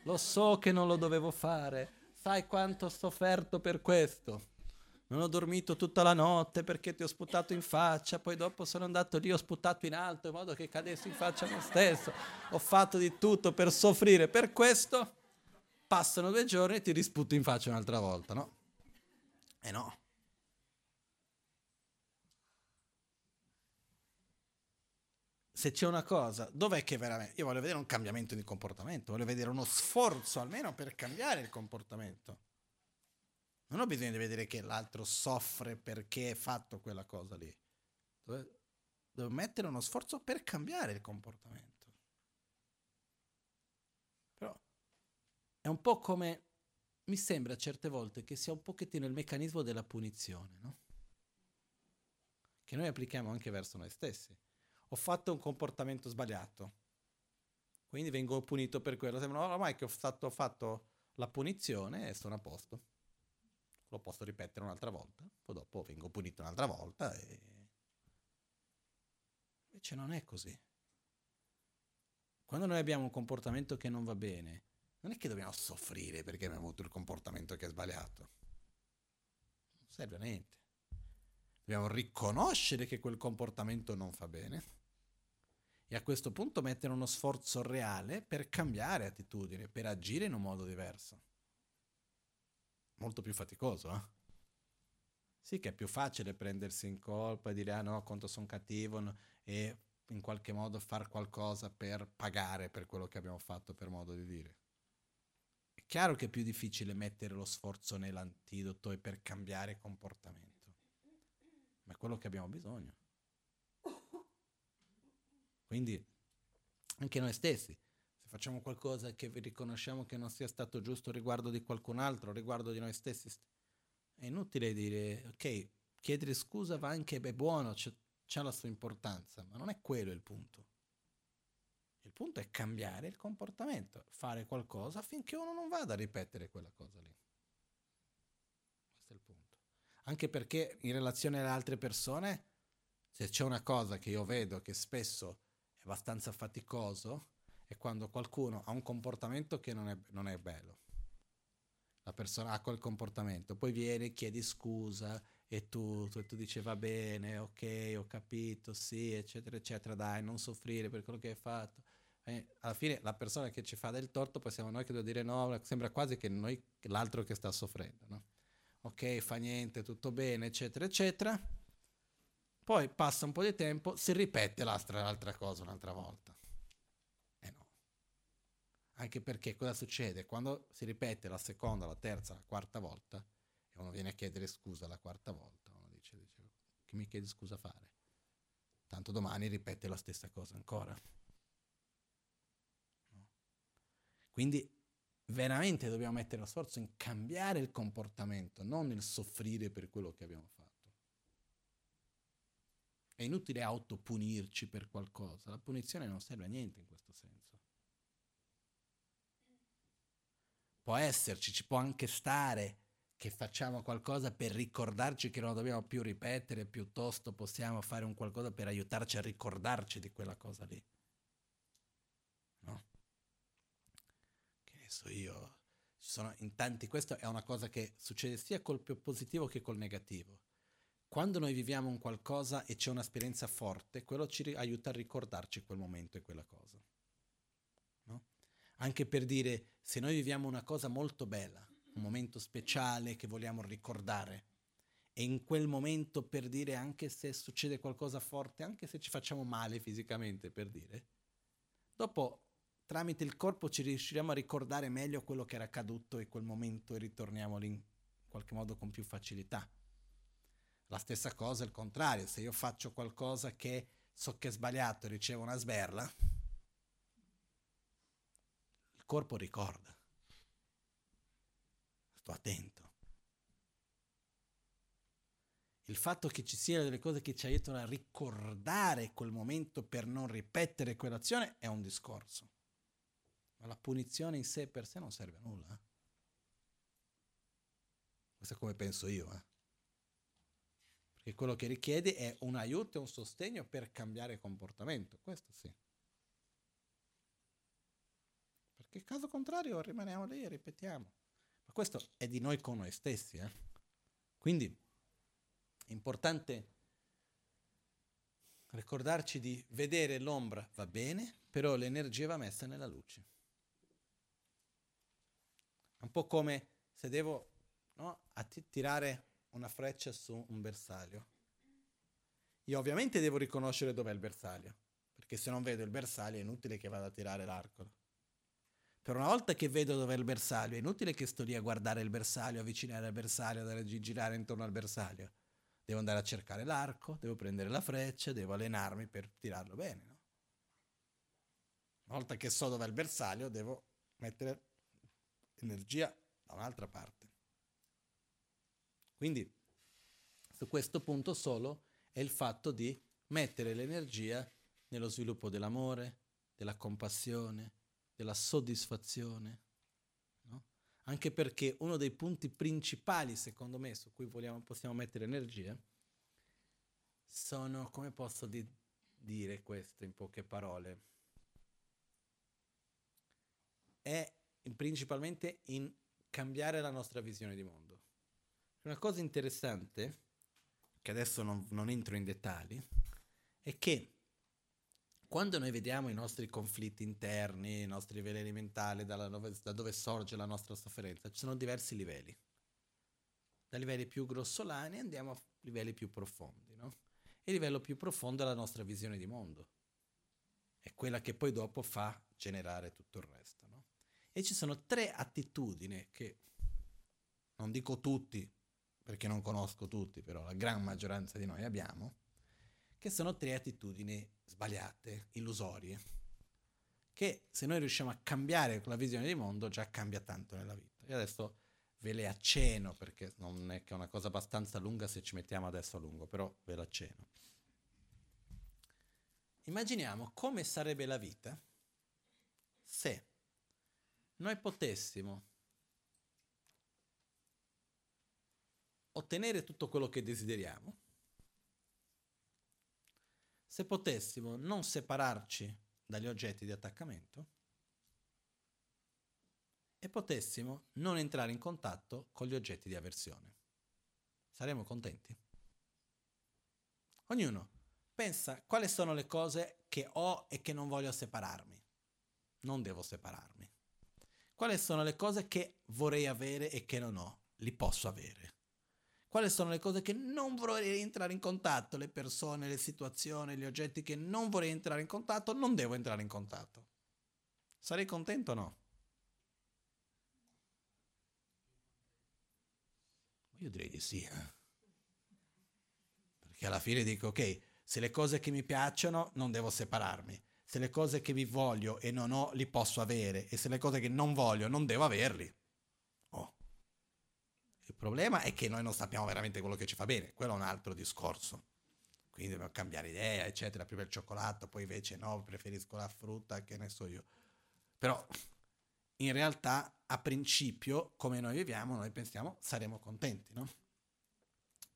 lo so che non lo dovevo fare, sai quanto ho sofferto per questo, non ho dormito tutta la notte perché ti ho sputato in faccia, poi dopo sono andato lì, ho sputato in alto in modo che cadessi in faccia a me stesso, ho fatto di tutto per soffrire per questo, passano due giorni e ti risputo in faccia un'altra volta, no? Eh no. Se c'è una cosa, dov'è che veramente... Io voglio vedere un cambiamento di comportamento, voglio vedere uno sforzo almeno per cambiare il comportamento. Non ho bisogno di vedere che l'altro soffre perché ha fatto quella cosa lì. Devo, devo mettere uno sforzo per cambiare il comportamento. Però è un po' come mi sembra certe volte che sia un pochettino il meccanismo della punizione, no? Che noi applichiamo anche verso noi stessi. Ho fatto un comportamento sbagliato, quindi vengo punito per quello. Sembra ormai che ho fatto, ho fatto la punizione e sono a posto lo posso ripetere un'altra volta, poi dopo vengo punito un'altra volta e... Invece non è così. Quando noi abbiamo un comportamento che non va bene, non è che dobbiamo soffrire perché abbiamo avuto il comportamento che è sbagliato. Non serve a niente. Dobbiamo riconoscere che quel comportamento non fa bene e a questo punto mettere uno sforzo reale per cambiare attitudine, per agire in un modo diverso molto più faticoso, eh? Sì che è più facile prendersi in colpa e dire ah no, quanto sono cattivo no, e in qualche modo fare qualcosa per pagare per quello che abbiamo fatto, per modo di dire. È chiaro che è più difficile mettere lo sforzo nell'antidoto e per cambiare comportamento, ma è quello che abbiamo bisogno. Quindi anche noi stessi, facciamo qualcosa che riconosciamo che non sia stato giusto riguardo di qualcun altro, riguardo di noi stessi, è inutile dire, ok, chiedere scusa va anche, è buono, c'ha la sua importanza, ma non è quello il punto. Il punto è cambiare il comportamento, fare qualcosa affinché uno non vada a ripetere quella cosa lì. Questo è il punto. Anche perché in relazione alle altre persone, se c'è una cosa che io vedo che spesso è abbastanza faticoso, è quando qualcuno ha un comportamento che non è, non è bello. La persona ha quel comportamento, poi viene, chiedi scusa e tu, tu, tu dici va bene, ok, ho capito, sì, eccetera, eccetera, dai, non soffrire per quello che hai fatto. E alla fine la persona che ci fa del torto poi siamo noi che dobbiamo dire no, sembra quasi che noi l'altro che sta soffrendo, no? Ok, fa niente, tutto bene, eccetera, eccetera. Poi passa un po' di tempo, si ripete l'altra, l'altra cosa un'altra volta. Anche perché cosa succede? Quando si ripete la seconda, la terza, la quarta volta, e uno viene a chiedere scusa la quarta volta, uno dice, dice che mi chiedi scusa a fare? Tanto domani ripete la stessa cosa ancora. No? Quindi veramente dobbiamo mettere lo sforzo in cambiare il comportamento, non nel soffrire per quello che abbiamo fatto. È inutile autopunirci per qualcosa, la punizione non serve a niente in questo senso. Può esserci, ci può anche stare che facciamo qualcosa per ricordarci che non dobbiamo più ripetere, piuttosto possiamo fare un qualcosa per aiutarci a ricordarci di quella cosa lì. No? Che ne so io, ci sono in tanti, questo è una cosa che succede sia col più positivo che col negativo. Quando noi viviamo un qualcosa e c'è un'esperienza forte, quello ci aiuta a ricordarci quel momento e quella cosa anche per dire se noi viviamo una cosa molto bella, un momento speciale che vogliamo ricordare, e in quel momento per dire anche se succede qualcosa forte, anche se ci facciamo male fisicamente per dire, dopo tramite il corpo ci riusciremo a ricordare meglio quello che era accaduto in quel momento e ritorniamo lì in qualche modo con più facilità. La stessa cosa il contrario, se io faccio qualcosa che so che è sbagliato e ricevo una sberla, corpo ricorda. Sto attento. Il fatto che ci siano delle cose che ci aiutano a ricordare quel momento per non ripetere quell'azione è un discorso. Ma la punizione in sé per sé non serve a nulla. Eh? Questo è come penso io. Eh? Perché quello che richiede è un aiuto e un sostegno per cambiare comportamento. Questo sì. Perché caso contrario rimaniamo lì e ripetiamo. Ma questo è di noi con noi stessi. Eh? Quindi È importante ricordarci di vedere l'ombra va bene, però l'energia va messa nella luce. Un po' come se devo no, tirare una freccia su un bersaglio. Io ovviamente devo riconoscere dov'è il bersaglio, perché se non vedo il bersaglio è inutile che vada a tirare l'arco. Per una volta che vedo dov'è il bersaglio, è inutile che sto lì a guardare il bersaglio, avvicinare il bersaglio, andare a girare intorno al bersaglio. Devo andare a cercare l'arco, devo prendere la freccia, devo allenarmi per tirarlo bene. No? Una volta che so dov'è il bersaglio, devo mettere energia da un'altra parte. Quindi, su questo punto solo è il fatto di mettere l'energia nello sviluppo dell'amore, della compassione, della soddisfazione. No? Anche perché uno dei punti principali, secondo me, su cui vogliamo, possiamo mettere energia, sono, come posso di- dire questo in poche parole? È in, principalmente in cambiare la nostra visione di mondo. Una cosa interessante, che adesso non, non entro in dettagli, è che quando noi vediamo i nostri conflitti interni, i nostri veleni mentali, dove, da dove sorge la nostra sofferenza, ci sono diversi livelli. Da livelli più grossolani andiamo a livelli più profondi, no? E il livello più profondo è la nostra visione di mondo. È quella che poi dopo fa generare tutto il resto, no? E ci sono tre attitudini che, non dico tutti, perché non conosco tutti, però la gran maggioranza di noi abbiamo, che sono tre attitudini sbagliate, illusorie, che se noi riusciamo a cambiare la visione di mondo già cambia tanto nella vita. Io adesso ve le accenno perché non è che è una cosa abbastanza lunga se ci mettiamo adesso a lungo, però ve la accenno. Immaginiamo come sarebbe la vita se noi potessimo ottenere tutto quello che desideriamo se potessimo non separarci dagli oggetti di attaccamento e potessimo non entrare in contatto con gli oggetti di avversione. Saremmo contenti? Ognuno pensa quali sono le cose che ho e che non voglio separarmi. Non devo separarmi. Quali sono le cose che vorrei avere e che non ho? Li posso avere. Quali sono le cose che non vorrei entrare in contatto, le persone, le situazioni, gli oggetti che non vorrei entrare in contatto, non devo entrare in contatto. Sarei contento o no? Io direi di sì. Eh? Perché alla fine dico, ok, se le cose che mi piacciono non devo separarmi. Se le cose che vi voglio e non ho li posso avere e se le cose che non voglio non devo averli. Il problema è che noi non sappiamo veramente quello che ci fa bene, quello è un altro discorso. Quindi dobbiamo cambiare idea, eccetera. Prima il cioccolato, poi invece no, preferisco la frutta, che ne so io. Però in realtà, a principio, come noi viviamo, noi pensiamo saremo contenti, no?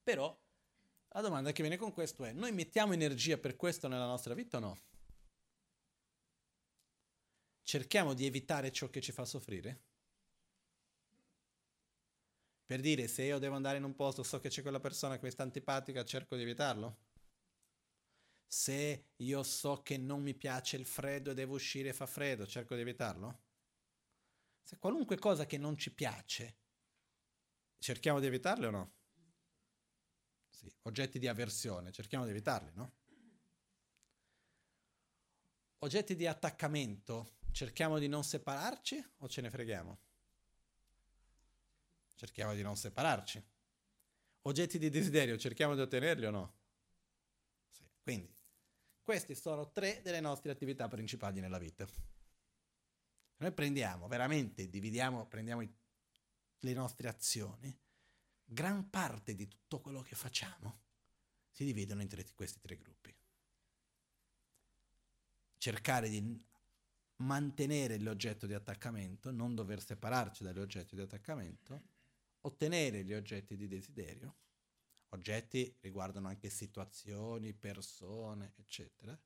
Però la domanda che viene con questo è: noi mettiamo energia per questo nella nostra vita o no? Cerchiamo di evitare ciò che ci fa soffrire? Per dire, se io devo andare in un posto, so che c'è quella persona che mi sta antipatica, cerco di evitarlo. Se io so che non mi piace il freddo e devo uscire fa freddo, cerco di evitarlo. Se qualunque cosa che non ci piace, cerchiamo di evitarle o no? Sì, oggetti di avversione, cerchiamo di evitarli, no? Oggetti di attaccamento, cerchiamo di non separarci o ce ne freghiamo? Cerchiamo di non separarci. Oggetti di desiderio, cerchiamo di ottenerli o no? Sì. Quindi, queste sono tre delle nostre attività principali nella vita. Noi prendiamo, veramente, dividiamo, prendiamo i, le nostre azioni, gran parte di tutto quello che facciamo si dividono in tre, questi tre gruppi. Cercare di mantenere l'oggetto di attaccamento, non dover separarci dagli oggetti di attaccamento, ottenere gli oggetti di desiderio, oggetti riguardano anche situazioni, persone, eccetera,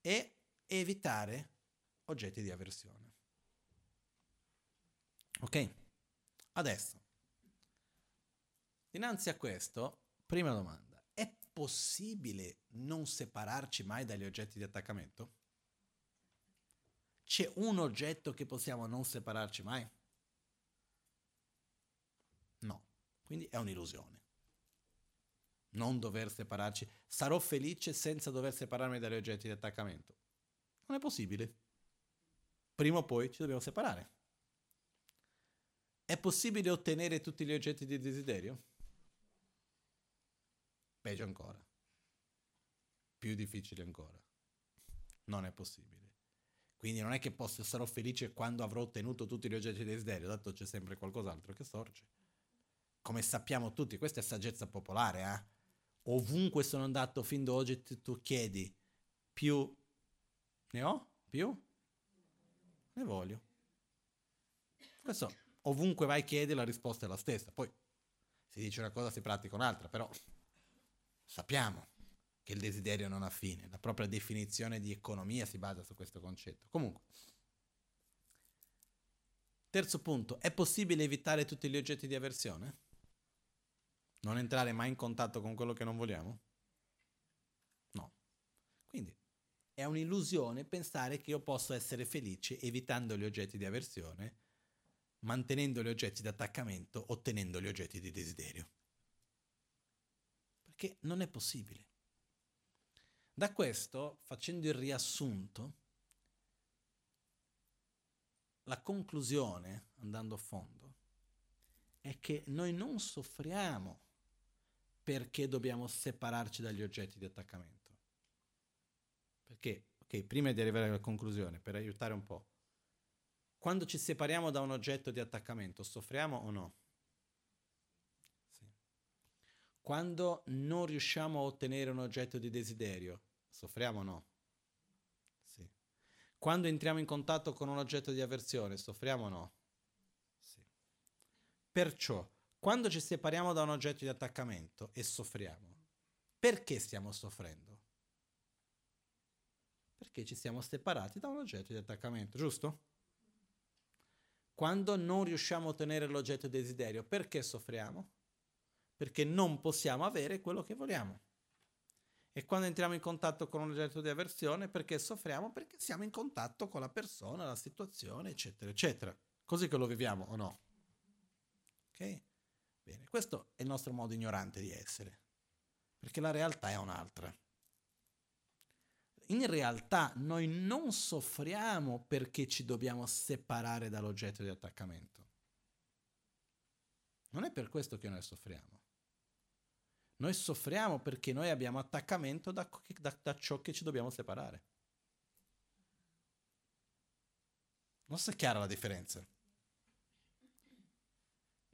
e evitare oggetti di avversione. Ok? Adesso, dinanzi a questo, prima domanda, possibile non separarci mai dagli oggetti di attaccamento? C'è un oggetto che possiamo non separarci mai? No, quindi è un'illusione. Non dover separarci. Sarò felice senza dover separarmi dagli oggetti di attaccamento. Non è possibile. Prima o poi ci dobbiamo separare. È possibile ottenere tutti gli oggetti di desiderio? Peggio ancora. Più difficile ancora. Non è possibile. Quindi non è che posso, sarò felice quando avrò ottenuto tutti gli oggetti di desiderio, dato c'è sempre qualcos'altro che sorge. Come sappiamo tutti, questa è saggezza popolare, eh? Ovunque sono andato fin da oggi tu chiedi più ne ho? Più? Ne voglio. Questo, ovunque vai chiedi la risposta è la stessa. Poi si dice una cosa, si pratica un'altra, però sappiamo che il desiderio non ha fine. La propria definizione di economia si basa su questo concetto. Comunque, terzo punto, è possibile evitare tutti gli oggetti di avversione? Non entrare mai in contatto con quello che non vogliamo? No. Quindi è un'illusione pensare che io posso essere felice evitando gli oggetti di avversione, mantenendo gli oggetti di attaccamento, ottenendo gli oggetti di desiderio. Perché non è possibile. Da questo, facendo il riassunto, la conclusione, andando a fondo, è che noi non soffriamo perché dobbiamo separarci dagli oggetti di attaccamento. Perché, ok, prima di arrivare alla conclusione, per aiutare un po', quando ci separiamo da un oggetto di attaccamento, soffriamo o no? Sì. Quando non riusciamo a ottenere un oggetto di desiderio, Soffriamo o no? Sì. Quando entriamo in contatto con un oggetto di avversione, soffriamo o no? Sì. Perciò, quando ci separiamo da un oggetto di attaccamento e soffriamo, perché stiamo soffrendo? Perché ci siamo separati da un oggetto di attaccamento, giusto? Quando non riusciamo a ottenere l'oggetto desiderio, perché soffriamo? Perché non possiamo avere quello che vogliamo. E quando entriamo in contatto con un oggetto di avversione, perché soffriamo? Perché siamo in contatto con la persona, la situazione, eccetera, eccetera. Così che lo viviamo o no? Ok? Bene, questo è il nostro modo ignorante di essere, perché la realtà è un'altra. In realtà noi non soffriamo perché ci dobbiamo separare dall'oggetto di attaccamento. Non è per questo che noi soffriamo. Noi soffriamo perché noi abbiamo attaccamento da, da, da ciò che ci dobbiamo separare. Non so è chiara la differenza.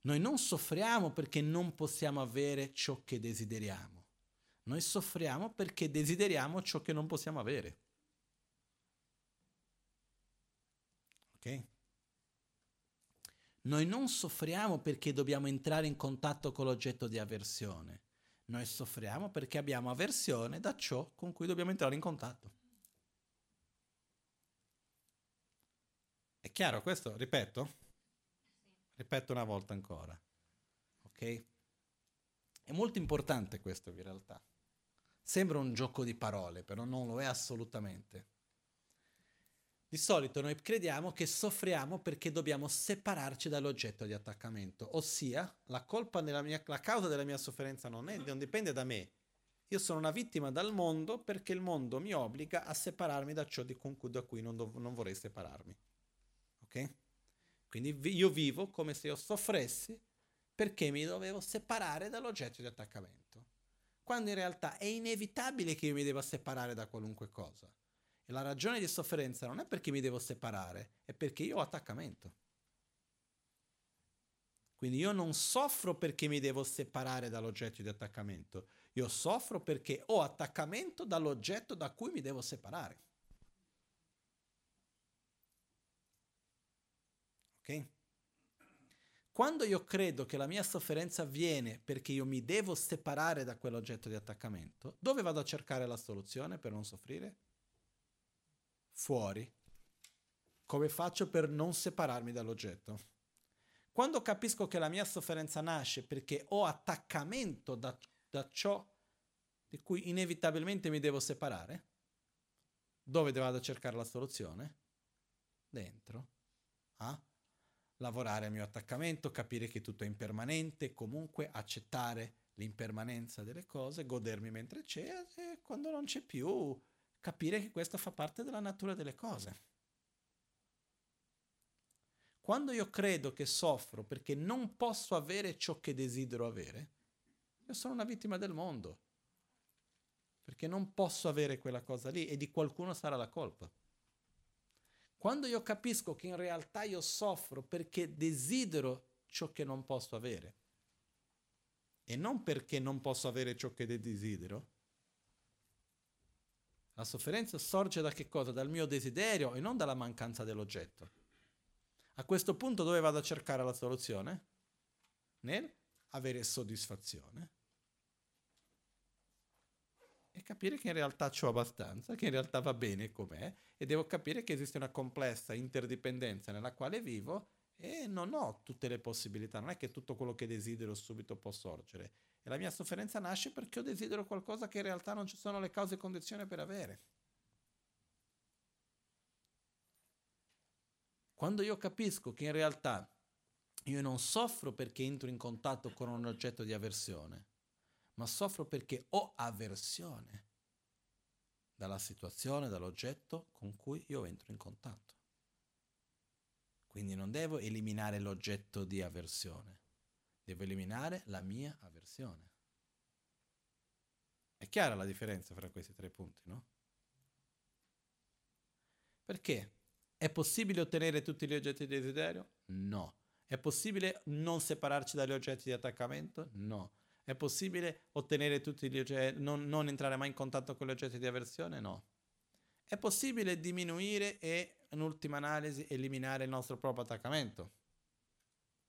Noi non soffriamo perché non possiamo avere ciò che desideriamo. Noi soffriamo perché desideriamo ciò che non possiamo avere. Ok? Noi non soffriamo perché dobbiamo entrare in contatto con l'oggetto di avversione. Noi soffriamo perché abbiamo avversione da ciò con cui dobbiamo entrare in contatto. È chiaro questo? Ripeto? Ripeto una volta ancora. Ok? È molto importante questo in realtà. Sembra un gioco di parole, però non lo è assolutamente. Di solito noi crediamo che soffriamo perché dobbiamo separarci dall'oggetto di attaccamento, ossia la, mia, la causa della mia sofferenza non, è, non dipende da me. Io sono una vittima dal mondo perché il mondo mi obbliga a separarmi da ciò di da cui non, dov- non vorrei separarmi. Ok? Quindi io vivo come se io soffressi perché mi dovevo separare dall'oggetto di attaccamento. Quando in realtà è inevitabile che io mi debba separare da qualunque cosa. E la ragione di sofferenza non è perché mi devo separare, è perché io ho attaccamento. Quindi io non soffro perché mi devo separare dall'oggetto di attaccamento, io soffro perché ho attaccamento dall'oggetto da cui mi devo separare. Ok? Quando io credo che la mia sofferenza avviene perché io mi devo separare da quell'oggetto di attaccamento, dove vado a cercare la soluzione per non soffrire? fuori, come faccio per non separarmi dall'oggetto? Quando capisco che la mia sofferenza nasce perché ho attaccamento da, da ciò di cui inevitabilmente mi devo separare, dove vado a cercare la soluzione? Dentro. A lavorare al mio attaccamento, capire che tutto è impermanente, comunque accettare l'impermanenza delle cose, godermi mentre c'è e quando non c'è più capire che questo fa parte della natura delle cose. Quando io credo che soffro perché non posso avere ciò che desidero avere, io sono una vittima del mondo. Perché non posso avere quella cosa lì e di qualcuno sarà la colpa. Quando io capisco che in realtà io soffro perché desidero ciò che non posso avere e non perché non posso avere ciò che desidero, la sofferenza sorge da che cosa? Dal mio desiderio e non dalla mancanza dell'oggetto. A questo punto dove vado a cercare la soluzione? Nel avere soddisfazione. E capire che in realtà ho abbastanza, che in realtà va bene com'è, e devo capire che esiste una complessa interdipendenza nella quale vivo e non ho tutte le possibilità, non è che tutto quello che desidero subito può sorgere. E la mia sofferenza nasce perché io desidero qualcosa che in realtà non ci sono le cause e condizioni per avere. Quando io capisco che in realtà io non soffro perché entro in contatto con un oggetto di avversione, ma soffro perché ho avversione dalla situazione, dall'oggetto con cui io entro in contatto. Quindi non devo eliminare l'oggetto di avversione, Devo eliminare la mia avversione. È chiara la differenza fra questi tre punti, no? Perché? È possibile ottenere tutti gli oggetti di desiderio? No. È possibile non separarci dagli oggetti di attaccamento? No. È possibile ottenere tutti gli oggetti, non, non entrare mai in contatto con gli oggetti di avversione? No. È possibile diminuire e, in ultima analisi, eliminare il nostro proprio attaccamento?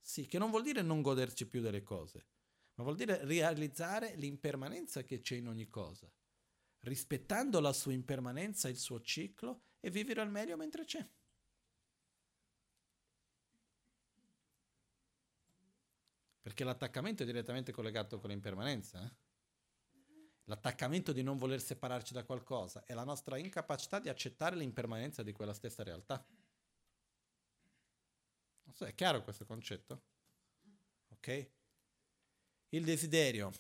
Sì, che non vuol dire non goderci più delle cose, ma vuol dire realizzare l'impermanenza che c'è in ogni cosa, rispettando la sua impermanenza, il suo ciclo e vivere al meglio mentre c'è. Perché l'attaccamento è direttamente collegato con l'impermanenza. Eh? L'attaccamento di non voler separarci da qualcosa è la nostra incapacità di accettare l'impermanenza di quella stessa realtà. Non so, è chiaro questo concetto? Ok? Il desiderio.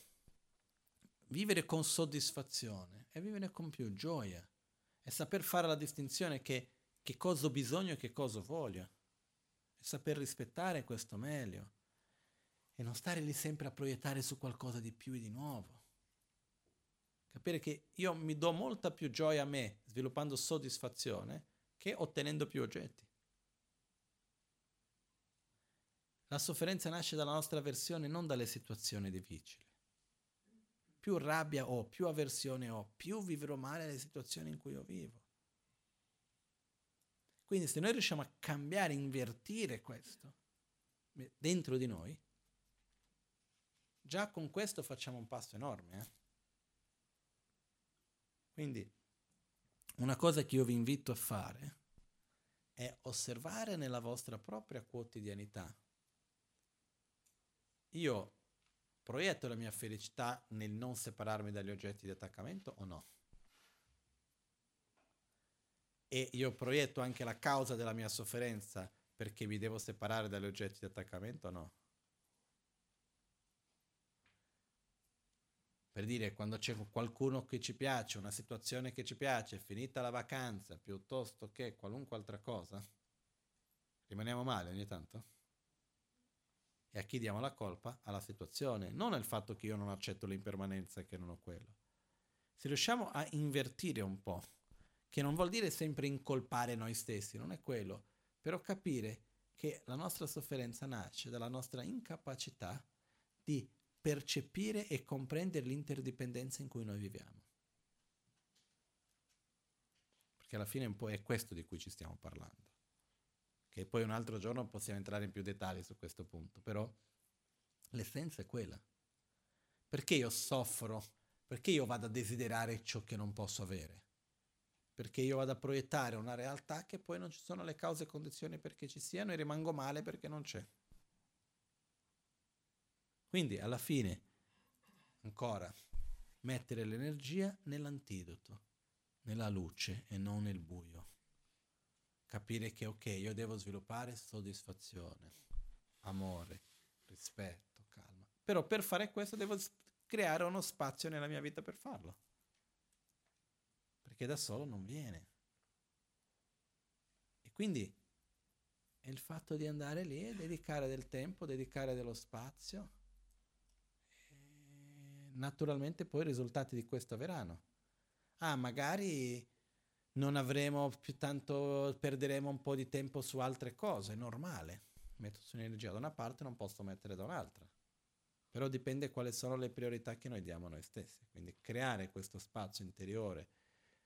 Vivere con soddisfazione e vivere con più gioia. E saper fare la distinzione che, che cosa ho bisogno e che cosa voglio. E saper rispettare questo meglio. E non stare lì sempre a proiettare su qualcosa di più e di nuovo. Capire che io mi do molta più gioia a me sviluppando soddisfazione che ottenendo più oggetti. La sofferenza nasce dalla nostra avversione, non dalle situazioni difficili. Più rabbia ho, più avversione ho, più vivrò male le situazioni in cui io vivo. Quindi se noi riusciamo a cambiare, invertire questo dentro di noi, già con questo facciamo un passo enorme. Eh? Quindi una cosa che io vi invito a fare è osservare nella vostra propria quotidianità io proietto la mia felicità nel non separarmi dagli oggetti di attaccamento o no? E io proietto anche la causa della mia sofferenza perché mi devo separare dagli oggetti di attaccamento o no? Per dire, quando c'è qualcuno che ci piace, una situazione che ci piace, finita la vacanza, piuttosto che qualunque altra cosa, rimaniamo male ogni tanto? E a chi diamo la colpa? Alla situazione, non al fatto che io non accetto l'impermanenza e che non ho quello. Se riusciamo a invertire un po', che non vuol dire sempre incolpare noi stessi, non è quello, però capire che la nostra sofferenza nasce dalla nostra incapacità di percepire e comprendere l'interdipendenza in cui noi viviamo. Perché alla fine un po' è questo di cui ci stiamo parlando che poi un altro giorno possiamo entrare in più dettagli su questo punto, però l'essenza è quella. Perché io soffro? Perché io vado a desiderare ciò che non posso avere? Perché io vado a proiettare una realtà che poi non ci sono le cause e condizioni perché ci siano e rimango male perché non c'è. Quindi alla fine, ancora, mettere l'energia nell'antidoto, nella luce e non nel buio. Capire che ok, io devo sviluppare soddisfazione, amore, rispetto, calma. Però per fare questo devo creare uno spazio nella mia vita per farlo. Perché da solo non viene. E quindi è il fatto di andare lì e dedicare del tempo, dedicare dello spazio naturalmente poi i risultati di questo verranno. Ah, magari non avremo più tanto, perderemo un po' di tempo su altre cose, è normale. Metto su un'energia da una parte, non posso mettere da un'altra. Però dipende quali sono le priorità che noi diamo a noi stessi. Quindi creare questo spazio interiore,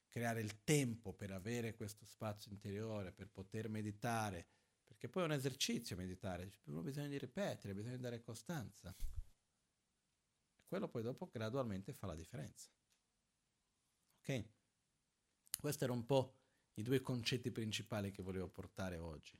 creare il tempo per avere questo spazio interiore, per poter meditare, perché poi è un esercizio meditare, bisogna di ripetere, bisogna dare costanza quello poi dopo gradualmente fa la differenza. Ok? Questi erano un po' i due concetti principali che volevo portare oggi.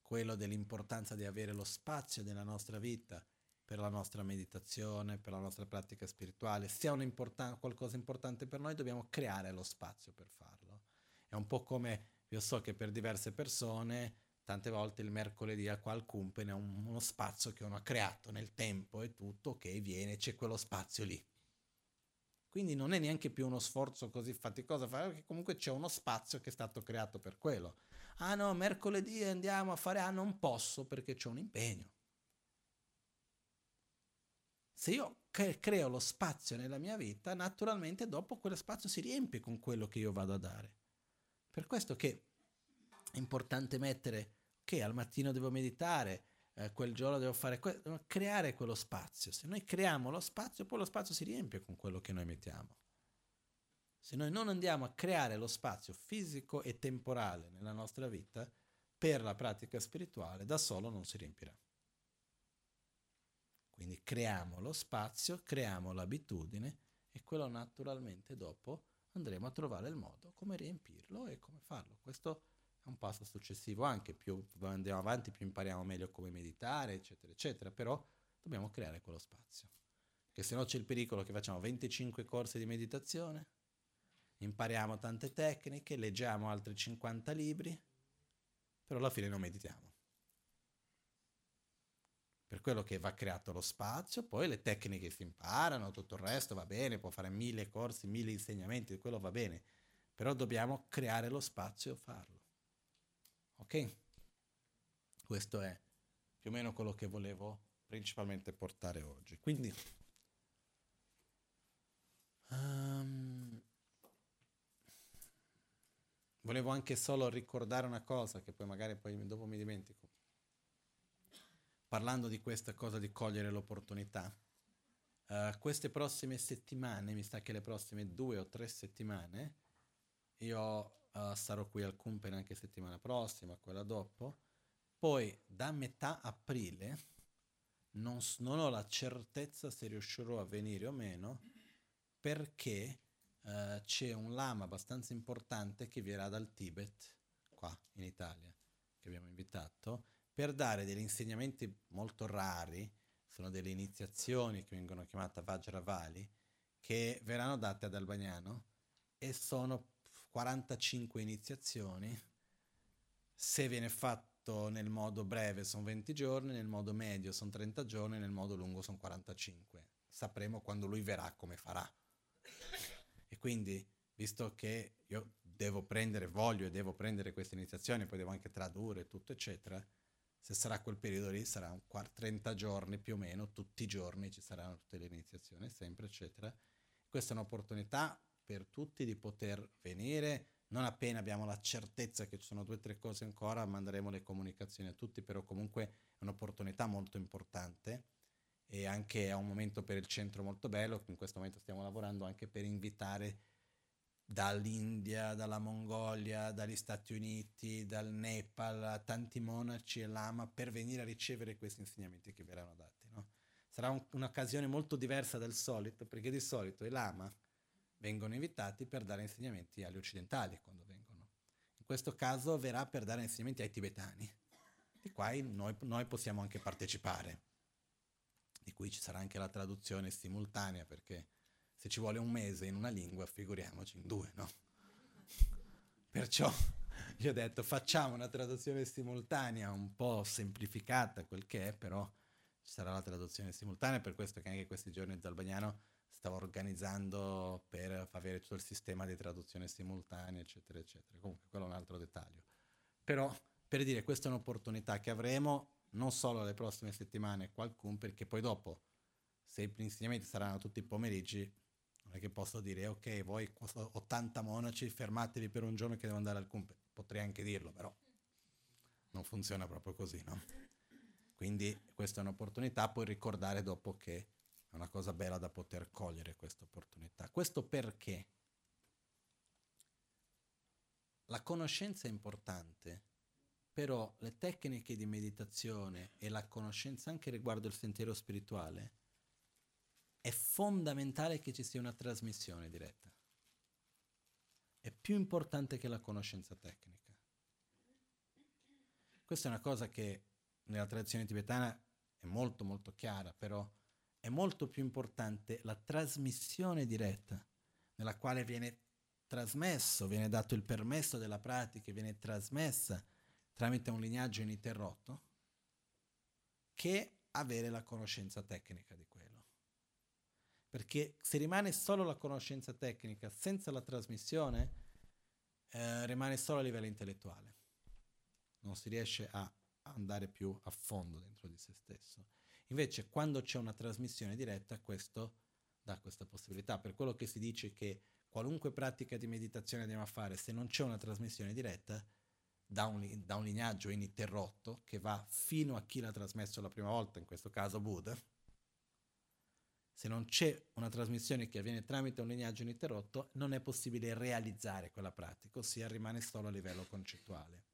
Quello dell'importanza di avere lo spazio nella nostra vita per la nostra meditazione, per la nostra pratica spirituale. Se è import- qualcosa importante per noi, dobbiamo creare lo spazio per farlo. È un po' come, io so che per diverse persone tante volte il mercoledì a qualcunque è un, uno spazio che uno ha creato nel tempo e tutto che viene, c'è quello spazio lì. Quindi non è neanche più uno sforzo così faticoso, perché comunque c'è uno spazio che è stato creato per quello. Ah no, mercoledì andiamo a fare, ah non posso perché c'è un impegno. Se io creo lo spazio nella mia vita, naturalmente dopo quello spazio si riempie con quello che io vado a dare. Per questo che è importante mettere, ok, al mattino devo meditare, eh, quel giorno devo fare questo, creare quello spazio. Se noi creiamo lo spazio, poi lo spazio si riempie con quello che noi mettiamo. Se noi non andiamo a creare lo spazio fisico e temporale nella nostra vita, per la pratica spirituale, da solo non si riempirà. Quindi creiamo lo spazio, creiamo l'abitudine e quello naturalmente dopo andremo a trovare il modo come riempirlo e come farlo. Questo è un passo successivo anche, più andiamo avanti più impariamo meglio come meditare, eccetera, eccetera, però dobbiamo creare quello spazio. Perché se no c'è il pericolo che facciamo 25 corsi di meditazione, impariamo tante tecniche, leggiamo altri 50 libri, però alla fine non meditiamo. Per quello che va creato lo spazio, poi le tecniche si imparano, tutto il resto va bene, può fare mille corsi, mille insegnamenti, quello va bene, però dobbiamo creare lo spazio e farlo. Ok? Questo è più o meno quello che volevo principalmente portare oggi. Quindi, um, volevo anche solo ricordare una cosa che poi magari poi dopo mi dimentico. Parlando di questa cosa di cogliere l'opportunità, uh, queste prossime settimane, mi sa che le prossime due o tre settimane, io uh, sarò qui al Kumpen anche settimana prossima, quella dopo. Poi da metà aprile non, non ho la certezza se riuscirò a venire o meno perché uh, c'è un lama abbastanza importante che verrà dal Tibet, qua in Italia, che abbiamo invitato, per dare degli insegnamenti molto rari, sono delle iniziazioni che vengono chiamate Vajravali, che verranno date ad Albagnano e sono 45 iniziazioni, se viene fatto nel modo breve sono 20 giorni, nel modo medio sono 30 giorni, nel modo lungo sono 45. Sapremo quando lui verrà come farà. E quindi, visto che io devo prendere, voglio e devo prendere queste iniziazioni, poi devo anche tradurre tutto, eccetera, se sarà quel periodo lì sarà un 30 giorni più o meno, tutti i giorni ci saranno tutte le iniziazioni, sempre, eccetera. Questa è un'opportunità per tutti di poter venire. Non appena abbiamo la certezza che ci sono due o tre cose ancora, manderemo le comunicazioni a tutti, però comunque è un'opportunità molto importante e anche è un momento per il centro molto bello, in questo momento stiamo lavorando anche per invitare dall'India, dalla Mongolia, dagli Stati Uniti, dal Nepal, tanti monaci e lama per venire a ricevere questi insegnamenti che verranno dati. No? Sarà un, un'occasione molto diversa dal solito, perché di solito i lama vengono invitati per dare insegnamenti agli occidentali quando vengono. In questo caso verrà per dare insegnamenti ai tibetani, di cui noi, noi possiamo anche partecipare, di cui ci sarà anche la traduzione simultanea perché Se ci vuole un mese in una lingua, figuriamoci in due, no? Perciò gli ho detto facciamo una traduzione simultanea un po' semplificata, quel che è, però ci sarà la traduzione simultanea, per questo che anche questi giorni Zalbagnano stava organizzando per avere tutto il sistema di traduzione simultanea, eccetera, eccetera. Comunque, quello è un altro dettaglio. Però, per dire, questa è un'opportunità che avremo non solo le prossime settimane, qualcun, perché poi dopo, se gli insegnamenti saranno tutti i pomeriggi, non è che posso dire, ok, voi 80 monaci, fermatevi per un giorno che devo andare al Cumpe. Potrei anche dirlo, però non funziona proprio così, no? Quindi questa è un'opportunità, puoi ricordare dopo che è una cosa bella da poter cogliere questa opportunità. Questo perché la conoscenza è importante, però le tecniche di meditazione e la conoscenza anche riguardo il sentiero spirituale è fondamentale che ci sia una trasmissione diretta. È più importante che la conoscenza tecnica. Questa è una cosa che nella tradizione tibetana è molto molto chiara, però è molto più importante la trasmissione diretta, nella quale viene trasmesso, viene dato il permesso della pratica, viene trasmessa tramite un lignaggio ininterrotto, che avere la conoscenza tecnica di quello. Perché se rimane solo la conoscenza tecnica senza la trasmissione, eh, rimane solo a livello intellettuale. Non si riesce a andare più a fondo dentro di se stesso. Invece quando c'è una trasmissione diretta, questo dà questa possibilità. Per quello che si dice che qualunque pratica di meditazione andiamo a fare, se non c'è una trasmissione diretta, da un, da un lignaggio ininterrotto che va fino a chi l'ha trasmesso la prima volta, in questo caso Buddha, se non c'è una trasmissione che avviene tramite un lignaggio ininterrotto, non è possibile realizzare quella pratica, ossia rimane solo a livello concettuale.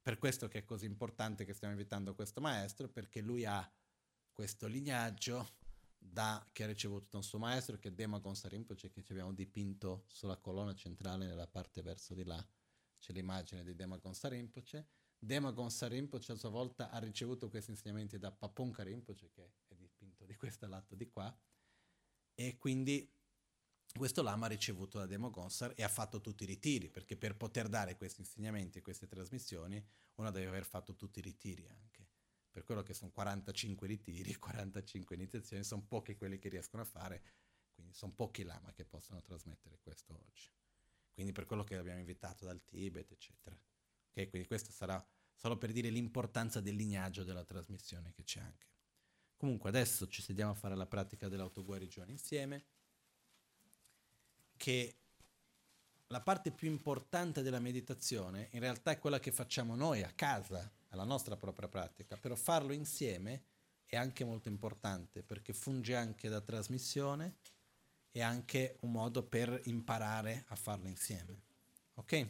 Per questo che è così importante che stiamo invitando questo maestro, perché lui ha questo lignaggio da, che ha ricevuto da un suo maestro, che è Demagon Sarimpoce, che ci abbiamo dipinto sulla colonna centrale nella parte verso di là. C'è l'immagine di Demagon Sarimpoce. Demagon Sarimpoce a sua volta ha ricevuto questi insegnamenti da Papon Karimpoce, che è dipinto di questo lato di qua, e quindi questo lama ha ricevuto da Demo Gonsar e ha fatto tutti i ritiri, perché per poter dare questi insegnamenti e queste trasmissioni uno deve aver fatto tutti i ritiri anche per quello che sono 45 ritiri, 45 iniziazioni, sono pochi quelli che riescono a fare, quindi sono pochi lama che possono trasmettere questo oggi. Quindi per quello che abbiamo invitato dal Tibet, eccetera. Okay, quindi questo sarà solo per dire l'importanza del lignaggio della trasmissione che c'è anche. Comunque adesso ci sediamo a fare la pratica dell'autoguarigione insieme, che la parte più importante della meditazione in realtà è quella che facciamo noi a casa, alla nostra propria pratica, però farlo insieme è anche molto importante perché funge anche da trasmissione e anche un modo per imparare a farlo insieme. Ok?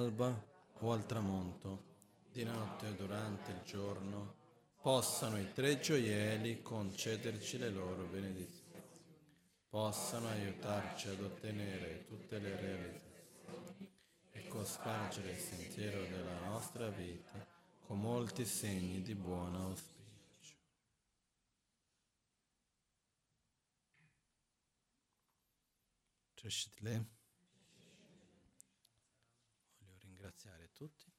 All'alba o al tramonto, di notte o durante il giorno, possano i tre gioielli concederci le loro benedizioni, possano aiutarci ad ottenere tutte le realizzazioni e cospargere il sentiero della nostra vita con molti segni di buon auspicio. Voglio ringraziare tutti.